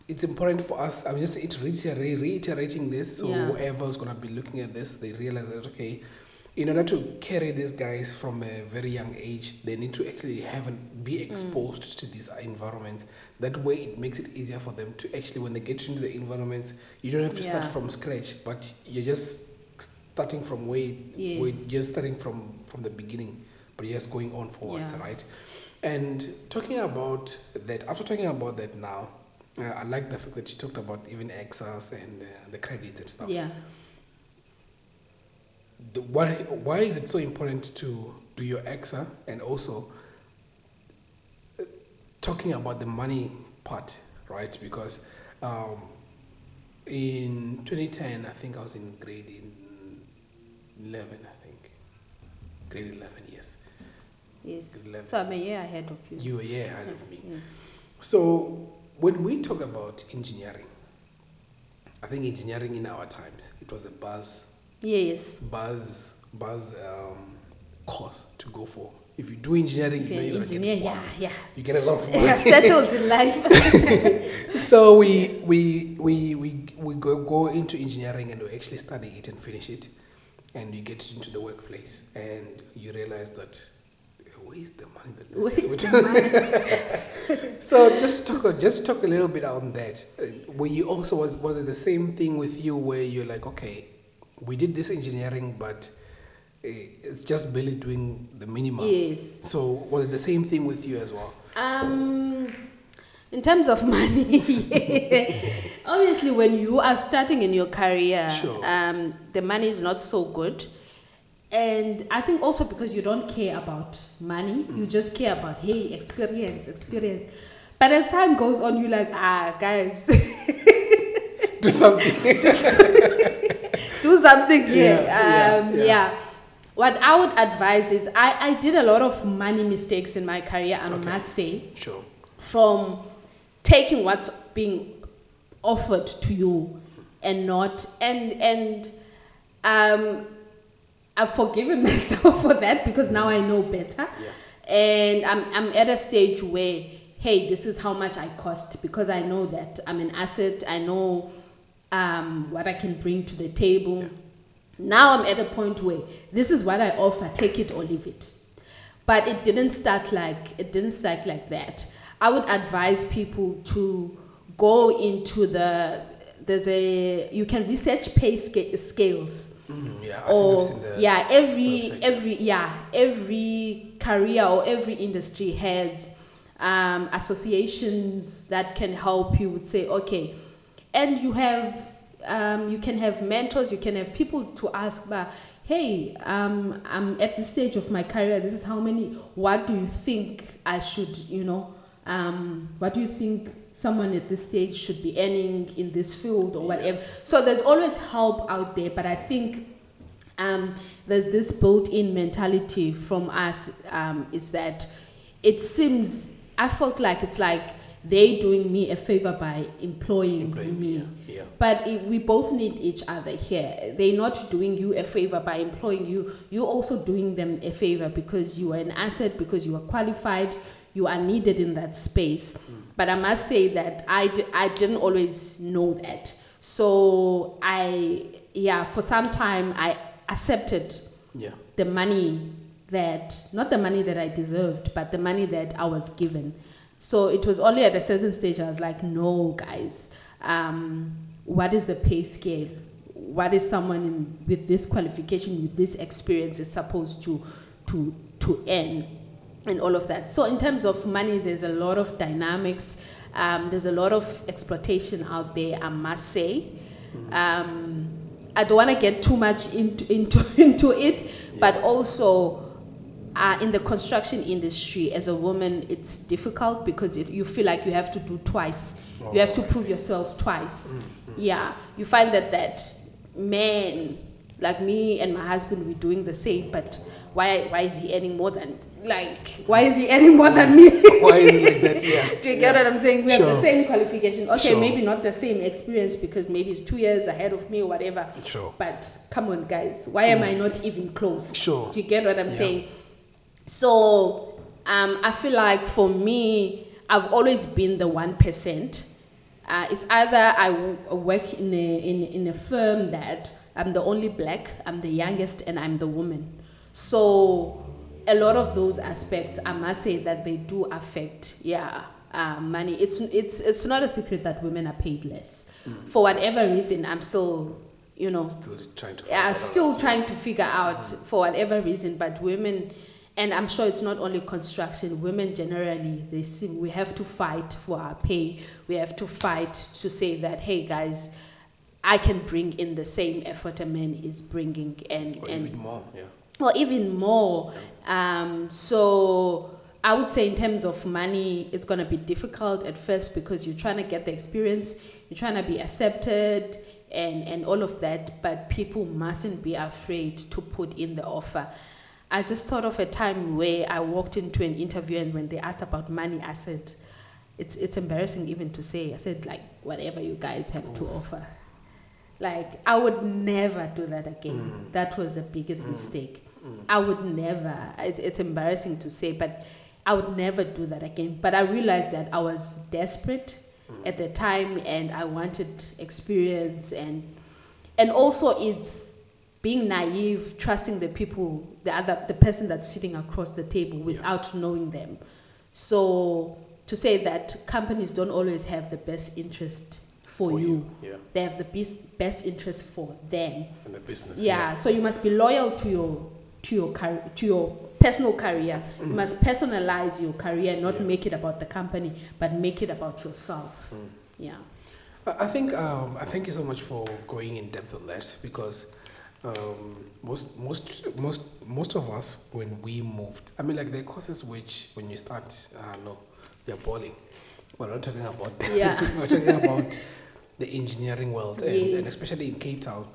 it's important for us. I'm just it- reiter- reiterating this, so Yeah. whoever's gonna be looking at this, they realize that okay, in order to carry these guys from a very young age, they need to actually have and be mm. exposed to these environments. That way, it makes it easier for them to actually, when they get into the environments, you don't have to start from scratch, but you're just starting from where, Yes. just starting from from the beginning, but just going on forwards, Yeah. right? And talking about that, after talking about that now, uh, I like the fact that you talked about even ECSA and uh, the credits and stuff. Yeah. The, why, why is it so important to do your ECSA and also uh, talking about the money part, right? Because um, in 2010, I think I was in grade in 11, I think. Grade 11, yes. Yes. Good level. So I'm a year ahead of you. You were yeah ahead of me. Yeah. So when we talk about engineering, I think engineering in our times it was a buzz Yes. buzz buzz um, course to go for. If you do engineering, If you know you're engineer, get yeah, yeah. You get a lot of money. You're settled in life. so we we we we we go, go into engineering and we actually study it and finish it, and you get into the workplace and you realize that where is the money that this Where's is? the money? so just talk a- just talk a little bit on that. Were you also was was it the same thing with you where you're like okay, we did this engineering but uh, it's just barely doing the minimum. Yes. So was it the same thing with you as well? Um, in terms of money, obviously, when you are starting in your career, Sure. um, the money is not so good. And I think also because you don't care about money, Mm. you just care about, hey, experience, experience. But as time goes on, you're like, ah, guys, Do something. do something here. Yeah, um, yeah, yeah, yeah. What I would advise is I, I did a lot of money mistakes in my career, and I Okay. must say. sure. from taking what's being offered to you and not and and um I've forgiven myself for that because now I know better. And I'm I'm at a stage where hey, this is how much I cost because I know that I'm an asset, I know um what I can bring to the table. Now I'm at a point where this is what I offer, take it or leave it. But it didn't start like it didn't start like that. I would advise people to go into the there's a you can research pay sca- scales Mm, yeah, or I've seen the yeah every website. every yeah every career or every industry has um, associations that can help you would say okay and you have um, you can have mentors you can have people to ask but hey um, i'm at this stage of my career this is how many what do you think i should you know um, what do you think someone at this stage should be earning in this field or whatever so there's always help out there but i think um, there's this built-in mentality from us um, is that it seems I felt like it's like they doing me a favor by employing, Employing me. yeah, yeah. But it, we both need each other here. They're not doing you a favor by employing you. You're also doing them a favor because you are an asset, because you are qualified, you are needed in that space. But I must say that I, d- I didn't always know that. So I, yeah, for some time I accepted yeah. the money that not the money that I deserved, but the money that I was given. So it was only at a certain stage I was like, no, guys, um, what is the pay scale? What is someone in, with this qualification, with this experience, is supposed to to to earn, and all of that. So in terms of money, there's a lot of dynamics. Um, there's a lot of exploitation out there. I must say. Um, I don't want to get too much into into into it, but also uh, in the construction industry, as a woman, it's difficult because it, you feel like you have to do twice. you have to Oh, I prove see. yourself twice. Yeah, you find that that men like me and my husband, we're doing the same, but why, why is he earning more than, like, why is he earning more than me? Why is it like that? Yeah. Do you get what I'm saying? We have the same qualification. Okay, Sure. maybe not the same experience because maybe it's two years ahead of me or whatever. Sure. But come on, guys, why am I not even close? Sure. Do you get what I'm Yeah. saying? So um, I feel like for me, I've always been the one percent. Uh, it's either I w- work in a in, in a firm that I'm the only black, I'm the youngest, and I'm the woman. So a lot of those aspects, I must say that they do affect, yeah, uh, money. It's it's it's not a secret that women are paid less. For whatever reason, I'm still, you know, Still trying to. yeah, figure still out. trying to figure out for whatever reason, but women, and I'm sure it's not only construction, women generally, they see we have to fight for our pay. We have to fight to say that, hey guys, I can bring in the same effort a man is bringing, and, Or and even more. Yeah. Or even more. Um, so I would say in terms of money, it's gonna be difficult at first because you're trying to get the experience, you're trying to be accepted and, and all of that, but people mustn't be afraid to put in the offer. I just thought of a time where I walked into an interview and when they asked about money, I said, it's, it's embarrassing even to say, I said like, whatever you guys have to offer. Like, I would never do that again. Mm. That was the biggest mm. mistake. Mm. I would never, it's, it's embarrassing to say, but I would never do that again. But I realized that I was desperate at the time and I wanted experience and and also it's being naive, trusting the people, the other the person that's sitting across the table without knowing them. So to say that companies don't always have the best interest for, For you. you, yeah. They have the best best interest for them. And the business. Yeah, so you must be loyal to your to your car- to your personal career. You must personalize your career, not Mm. Yeah. make it about the company, but make it about yourself. Mm. Yeah. I think um, I thank you so much for going in depth on that because um, most most most most of us when we moved, I mean, like there are courses which when you start, uh, no, you're balling. We're not talking about that. Yeah. We're talking about the engineering world, and, and especially in Cape Town,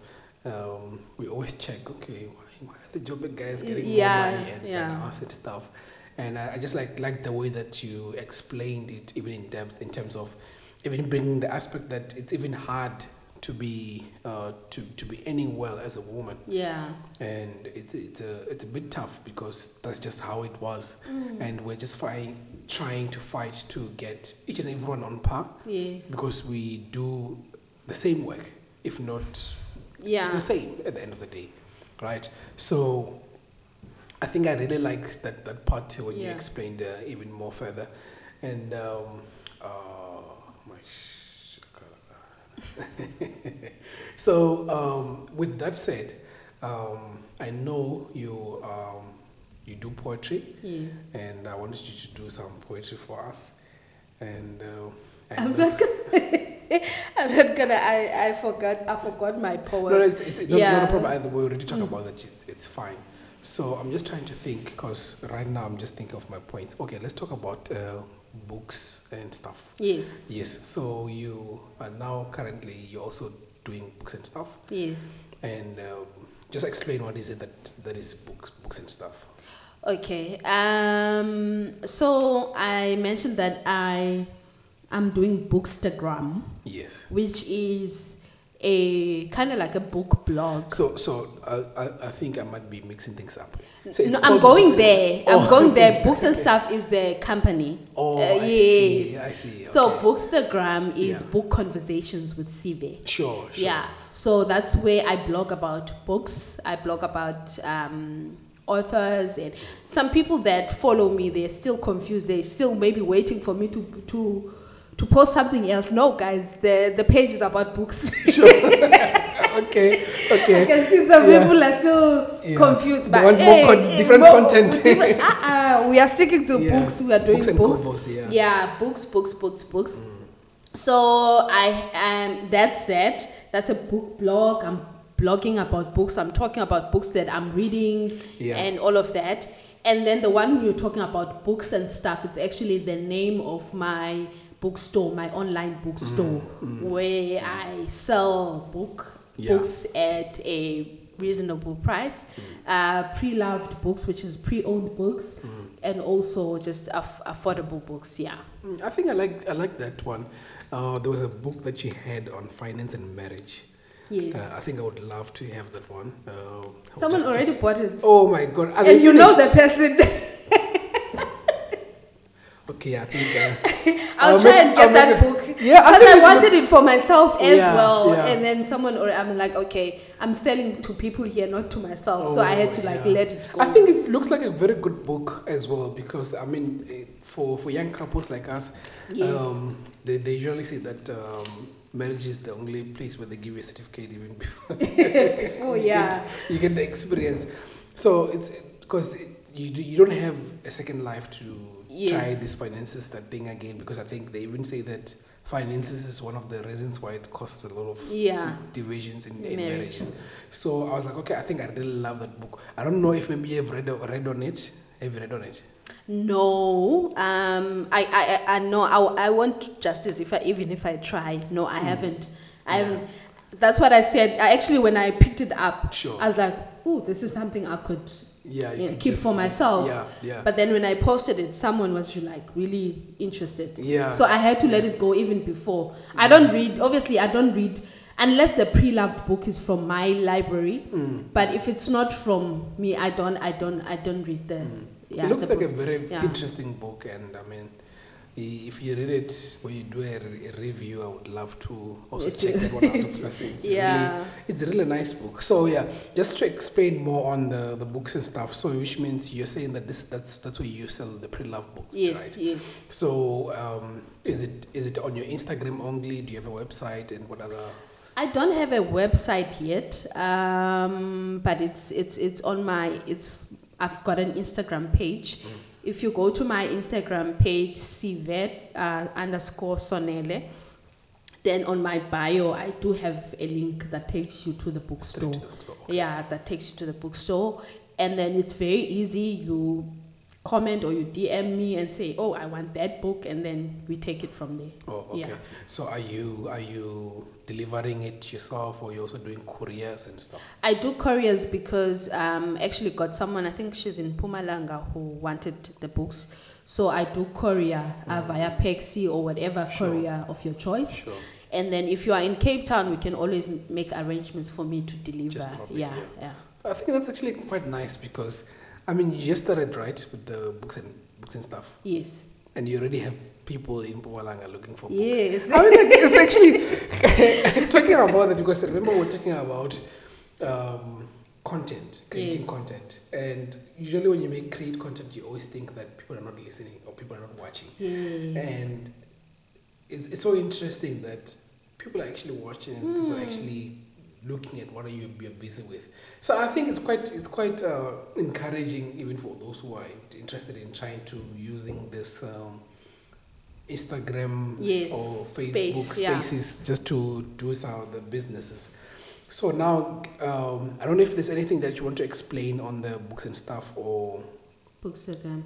um, we always check. Okay, why, why are the Joburg guys getting Yeah, more money and, yeah. and and stuff? And I, I just like like the way that you explained it, even in depth, in terms of even bringing the aspect that it's even hard to be uh, to to be earning well as a woman, Yeah. and it's it's a it's a bit tough because that's just how it was, Mm. and we're just fighting, trying to fight to get each and everyone on par Yes. because we do the same work, if not Yeah. it's the same at the end of the day, right? So I think I really like that, that part when you explained uh, even more further. And um, uh. so um, with that said, um, I know you um, you do poetry, Yes. and I wanted you to do some poetry for us. And uh, I'm not gonna. I'm not gonna. I, I forgot. I forgot my poem. No, it's, it's not, not a problem either. We already talked about that. It's, it's fine. So I'm just trying to think because right now I'm just thinking of my points. Okay, let's talk about uh, books and stuff. Yes. Yes. So you are now currently you're also doing books and stuff, Yes. and uh, just explain what is it that that is books, books and stuff. Okay. Um. So I mentioned that I am doing Bookstagram, Yes. which is a kind of like a book blog. So so I I think I might be mixing things up. So no, I'm going Books there. Oh, I'm going there. Books and okay. stuff is the company. Oh, Uh, I see. yes. I see. So okay. Bookstagram is Yeah. book conversations with Sive. Sure. Sure. Yeah, so that's where I blog about books. I blog about um, authors, and some people that follow me, they're still confused. They're still maybe waiting for me to to to post something else. No, guys, the the page is about books. okay. Okay. I can see some Yeah. people are still Yeah. confused. They But want more con- hey, different more- content. different- uh-uh, we are sticking to Yeah. books. We are doing Books and books. convos, yeah. Mm. books, books, books, books. So I um that's that. That's a book blog. I'm blogging about books. I'm talking about books that I'm reading Yeah. and all of that. And then the one you're talking about books and stuff, it's actually the name of my bookstore, my online bookstore, where I sell book Mm, Yeah. books at a reasonable price. Uh, pre-loved books, which is pre-owned books, and also just aff- affordable books. Yeah. Mm, I think I like I like that one. Uh, there was a book that you had on finance and marriage. Yes. Uh, I think I would love to have that one. Uh, Someone already bought it, Oh my god! Are and you know the person. Okay, I think. Uh, I'll, I'll try make- and get I'll that book. Yeah, Because think I wanted looks- it for myself as Yeah, well, yeah. and then someone, or I'm like, okay, I'm selling to people here, not to myself. so I had to like Oh, yeah. let it go. I think it looks like a very good book as well because I mean, eh, for for young couples like us, Yes. um, they they usually say that um, marriage is the only place where they give you a certificate even before. Oh you yeah. get, you get the experience. So it's because you do, you don't have a second life to try this finances that thing again because I think they even say that finances is one of the reasons why it causes a lot of Yeah. divisions in, in Marriage. marriages. So I was like, okay, I think I really love that book. I don't know if maybe you've read read on it. Have you read on it? No, um, I, I, I, know. I, I want justice if I, even if I try. No, I haven't. I Yeah. haven't. That's what I said. I actually, when I picked it up, Sure. I was like, "Oh, this is something I could Yeah, you yeah, could keep for myself." Yeah, yeah. But then when I posted it, someone was like really interested. yeah. So I had to let it go even before. I don't read. Obviously, I don't read unless the pre-loved book is from my library. Mm. But if it's not from me, I don't. I don't. I don't read the. Yeah, it looks the like a very Yeah. interesting book, and I mean, if you read it when you do a, re- a review, I would love to also check that one out because it's really Yeah. it's a really nice book. So yeah, just to explain more on the, the books and stuff. So which means you're saying that this that's that's where you sell the pre-love books, Yes. right? Yes. So um, is it is it on your Instagram only? Do you have a website and what other? I don't have a website yet, um, but it's it's it's on my it's I've got an Instagram page. If you go to my Instagram page, Sive uh, underscore sonele, then on my bio I do have a link that takes you to the bookstore. to the bookstore? Yeah, that takes you to the bookstore, and then it's very easy. You comment or you DM me and say, "Oh, I want that book," and then we take it from there. Oh, okay. Yeah. So are you are you delivering it yourself, or you're also doing couriers and stuff? I do couriers because um actually got someone I think she's in Mpumalanga who wanted the books. So I do courier uh, via PAXI or whatever Mm. Sure. courier of your choice. Sure. And then if you are in Cape Town, we can always make arrangements for me to deliver. It, yeah, yeah. yeah. I think that's actually quite nice because, I mean, you just started right with the books and books and stuff, Yes. and you already have people in Mpumalanga are looking for books. Yes. I mean, like, it's actually talking about that because remember we we're talking about um, content, creating Yes. content, and usually when you make create content, you always think that people are not listening or people are not watching, yes. and it's, it's so interesting that people are actually watching and people Hmm. are actually looking at what are you you're busy with. So I think it's quite it's quite uh, encouraging even for those who are interested in trying to using this um, Instagram Yes, or Facebook space, yeah. spaces just to do some of the businesses. So now um, I don't know if there's anything that you want to explain on the books and stuff or Bookstagram.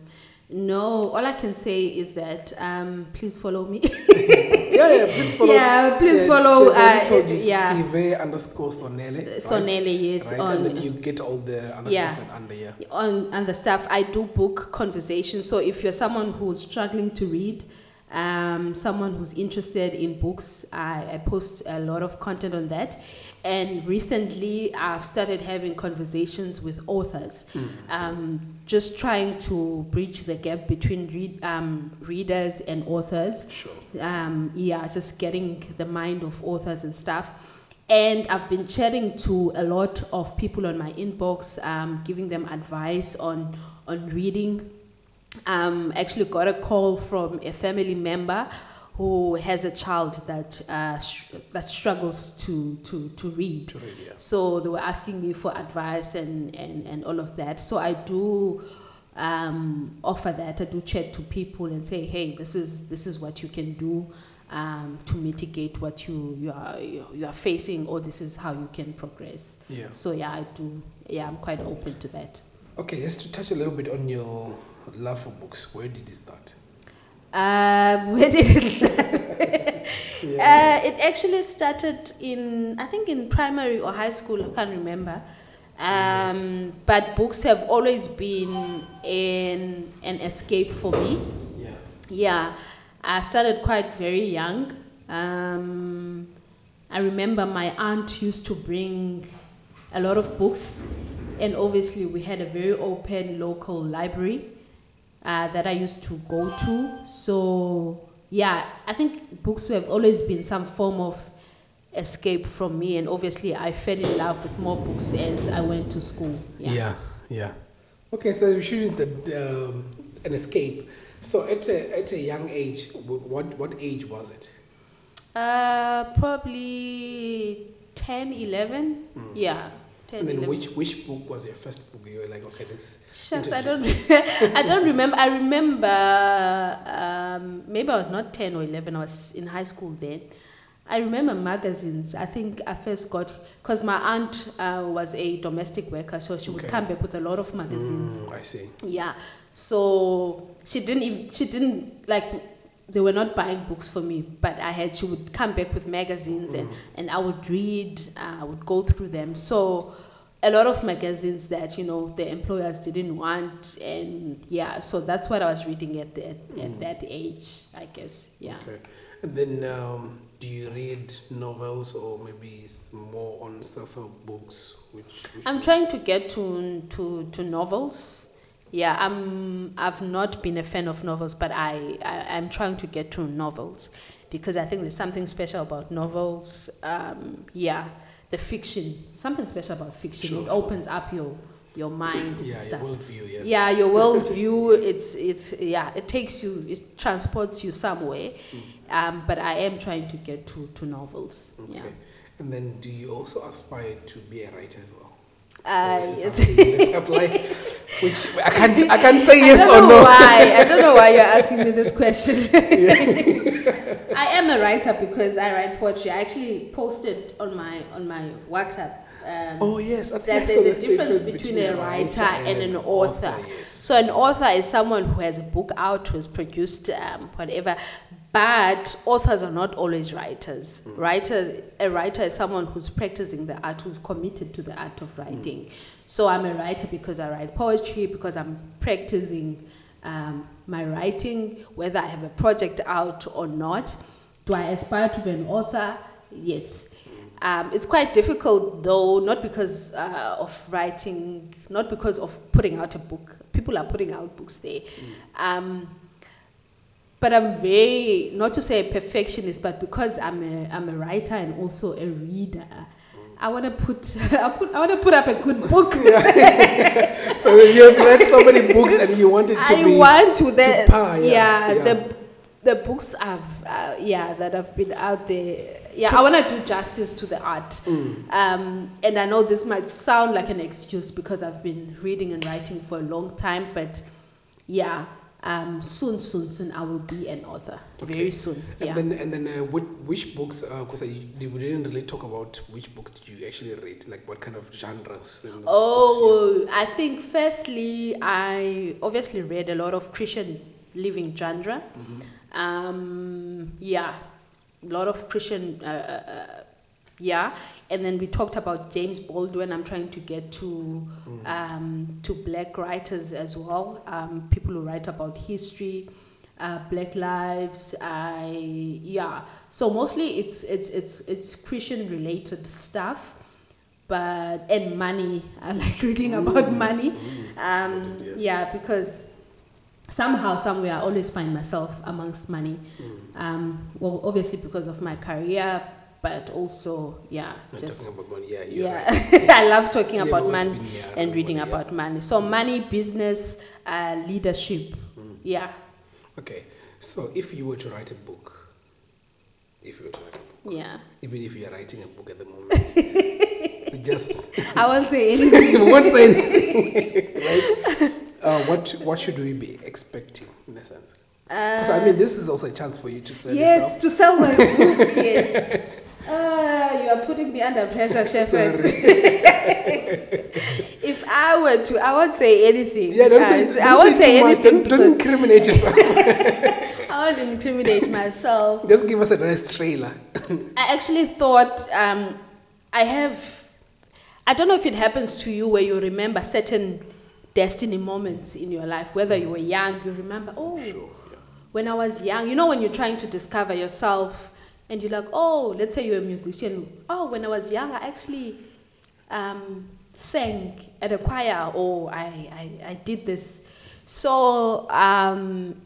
No, all I can say is that um, please follow me. yeah yeah please follow Yeah, please yeah, follow, uh, told you yeah. Sive underscore Sonele right? Sonele, yes, right on and then you get all the other Yeah. stuff under yeah on on the stuff i do book conversations so if you're someone who's struggling to read um, someone who's interested in books I, I post a lot of content on that. And recently i've started having conversations with authors. Um, just trying to bridge the gap between read, um, readers and authors. Sure. Um, yeah, just getting the mind of authors and stuff. And I've been chatting to a lot of people on my inbox, um, giving them advice on on reading. Um, actually, got a call from a family member who has a child that uh, sh- that struggles to to to read. to read yeah So they were asking me for advice and, and, and all of that. So I do um, offer that. I do chat to people and say, hey, this is this is what you can do um, to mitigate what you you are you you are facing, or this is how you can progress. yeah So yeah, I do. Yeah, I'm quite open to that. okay just to touch a little bit on your love for books where did it start Um, where did it start? yeah Uh, it actually started in, I think, in primary or high school. I can't remember. Um, but books have always been an, an escape for me. Yeah. Yeah, I started quite very young. Um, I remember my aunt used to bring a lot of books, and obviously, we had a very open local library uh, that I used to go to. So, yeah, I think books have always been some form of escape from me, and obviously, I fell in love with more books as I went to school. Yeah, yeah. Okay, so you choose the um, an escape. So at a, at a young age, what what age was it? Uh, probably 10, 11. Yeah, 10, and then 11. which which book was your first book? You were like, okay, this. Shucks, I don't, I don't remember. I remember um, maybe I was not 10 or 11. I was in high school then. I remember magazines. I think I first got because my aunt uh, was a domestic worker, so she would Okay. come back with a lot of magazines. Mm, I see. Yeah. So she didn't even, she didn't like they were not buying books for me, but I had she would come back with magazines and, and I would read, uh, I would go through them. So a lot of magazines that, you know, the employers didn't want and yeah, so that's what I was reading at that at that age, I guess. Yeah. Okay. And then, um, do you read novels or maybe more on self-help books? Which, which I'm trying to get to to to novels. Yeah, I'm. I've not been a fan of novels, but I, I I'm trying to get to novels because I think there's something special about novels. Um, yeah, the fiction, something special about fiction. Sure, it sure. opens up your your mind yeah, and your stuff. worldview. Yeah. Yeah, your worldview. It's it's yeah. It takes you. It transports you somewhere. Um, but I am trying to get to to novels. Okay. Yeah. And then, do you also aspire to be a writer as well? Uh, Or is it yes. apply, which I can't. I can't say yes I don't or know no. why. I don't know why you're asking me this question. I am a writer because I write poetry. I actually posted on my on my WhatsApp. Um, Oh yes, I think that there's a difference between a writer and an author. yes. So an author is someone who has a book out, who has produced um, whatever. But authors are not always writers. Writers, a writer is someone who's practicing the art, who's committed to the art of writing. So I'm a writer because I write poetry, because I'm practicing um, my writing, whether I have a project out or not. Do I aspire to be an author? Yes. Um, it's quite difficult though, not because uh, of writing, not because of putting out a book. People are putting out books there. Um, but I'm very, not to say a perfectionist, but because I'm a, I'm a writer and also a reader, I want to put, I put, I want to put up a good book. So you have read so many books and you wanted to I be. want to the par, yeah, yeah, yeah. the the books I've uh, yeah that have been out there. Yeah, I want to do justice to the art. Mm. Um, and I know this might sound like an excuse because I've been reading and writing for a long time, but yeah, um, soon, soon, soon I will be an author. Okay. Very soon. And Yeah. then, and then, uh, which, which books? Because we didn't really talk about which books did you actually read, like what kind of genres. and books, Oh, I think firstly, I obviously read a lot of Christian living genre. yeah. Mhm. Um, yeah, a lot of Christian, uh, uh, uh, yeah. And then we talked about James Baldwin. I'm trying to get to Mm. um, to black writers as well, um, people who write about history, uh, black lives. I yeah. So mostly it's it's it's it's Christian related stuff. But and money, I like reading about Mm, money. mm, Um, yeah, because somehow, somewhere, I always find myself amongst money. Mm. Um, well, obviously because of my career, but also, yeah, Not just talking about money. Yeah, yeah. right. I love talking You've about money been, yeah, and reading money, yeah. about money. So money, business, uh, leadership. Mm. Yeah, Okay, so if you were to write a book, if you were to write a book, yeah. even if you're writing a book at the moment, just I won't say anything. you won't say anything, right? Uh, what what should we be expecting in a sense? Because I mean, this is also a chance for you to sell Uh, yes, yourself. to sell my book. yes. You are putting me under pressure, Shepherd. if I were to, I won't say anything. Yeah, don't Uh, say, don't I won't say, much. anything Don't, don't incriminate yourself. I won't incriminate myself. Just give us a nice trailer. I actually thought um, I have. I don't know if it happens to you where you remember certain destiny moments in your life, whether you were young, you remember, oh, Sure. Yeah. when I was young, you know, when you're trying to discover yourself and you're like, oh, let's say you're a musician. Oh, when I was young, I actually um, sang at a choir or I, I, I did this. So um,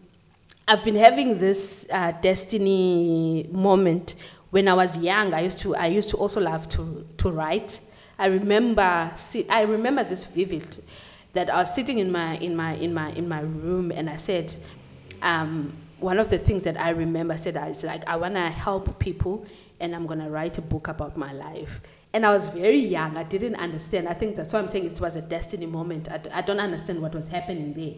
I've been having this uh, destiny moment when I was young. I used to, I used to also love to, to write. I remember, si- I remember this vivid that I was sitting in my, in my, in my, in my room and I said, um, one of the things that I remember said ah, is like I want to help people and I'm going to write a book about my life. And I was very young. I didn't understand. I think that's why I'm saying it was a destiny moment. I, don't understand what was happening there.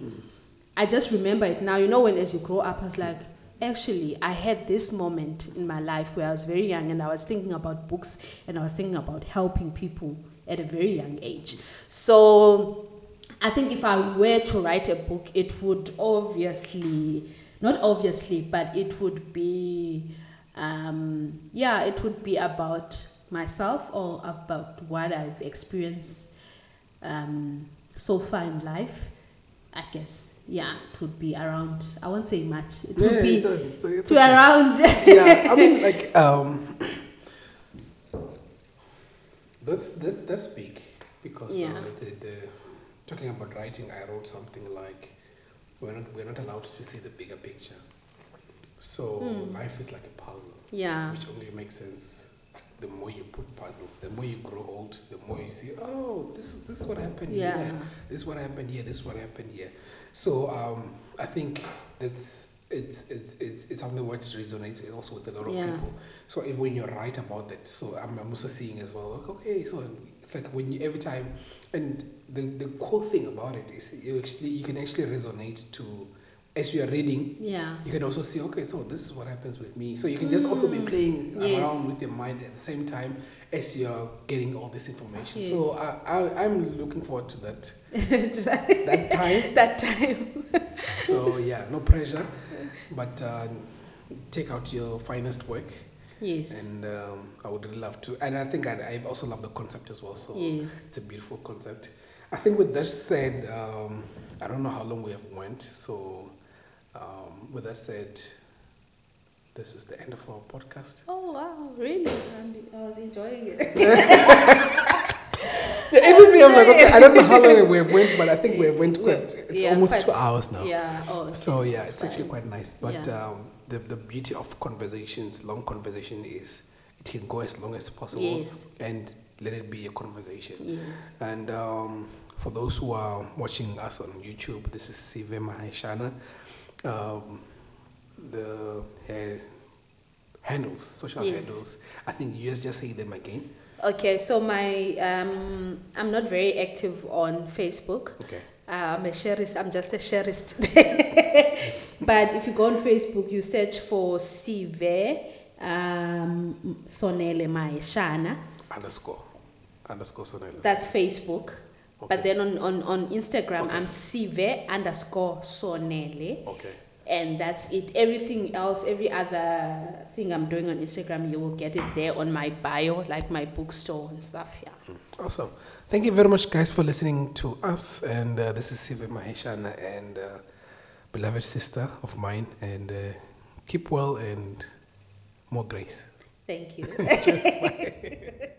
I just remember it now. You know, when as you grow up, I was like, actually, I had this moment in my life where I was very young and I was thinking about books and I was thinking about helping people at a very young age. So I think if I were to write a book, it would obviously, not obviously, but it would be, um, yeah, it would be about myself or about what I've experienced um, so far in life. I guess, yeah, it would be around, I won't say much, it would Yeah, be it's, it's, it's to okay. around. yeah, I mean, like, um, that's that's that's big because Yeah. uh, the, the talking about writing, I wrote something like we're not we're not allowed to see the bigger picture. So Hmm. life is like a puzzle, yeah, which only makes sense the more you put puzzles. The more you grow old, the more you see, oh, this is this is what happened yeah, here. This is what happened here. This is what happened here. So um, I think that's it's it's it's it's something what resonates also with a lot of Yeah. people. So if when you're right about that, so I'm, I'm also seeing as well. Like, okay, so it's like when you every time, and the the cool thing about it is you actually you can actually resonate to as you are reading. yeah. You can also see, okay, so this is what happens with me. So you can just also be playing Mm. Yes. around with your mind at the same time as you're getting all this information. Yes. So I, I, I'm looking forward to that that time. that time. So yeah, no pressure, but uh, take out your finest work, Yes. and um, I would really love to. And I think I, I also love the concept as well. So Yes. it's a beautiful concept. I think with that said, um, I don't know how long we have went. So um, with that said, this is the end of our podcast. Oh wow, really? I was enjoying it. Yeah, everything I'm like, okay, I don't know how long we have went, but I think we have went quite. It's Yeah, almost quite- two hours now. Yeah. Oh. okay, So yeah, that's it's actually quite nice. But Yeah. The the beauty of conversations, long conversation, is it can go as long as possible, Yes. and let it be a conversation. Yes. And um, for those who are watching us on YouTube, this is Sive Maheshana. Um, the uh, handles, social Yes. handles. I think you just just say them again. Okay, so my um, I'm not very active on Facebook. Okay. Uh, I'm a sharist. I'm just a sharist. but if you go on Facebook, you search for Sive um, Sonele Maheshana. Underscore. Underscore Sonele. That's Facebook. Okay. But then on, on, on Instagram, Okay. I'm Sive underscore Sonele. Okay. And that's it. Everything else, every other thing I'm doing on Instagram, you will get it there on my bio, like my bookstore and stuff. Yeah. Awesome. Thank you very much, guys, for listening to us. And uh, this is Sive Maheshana and uh, beloved sister of mine. And uh, keep well and more grace. Thank you.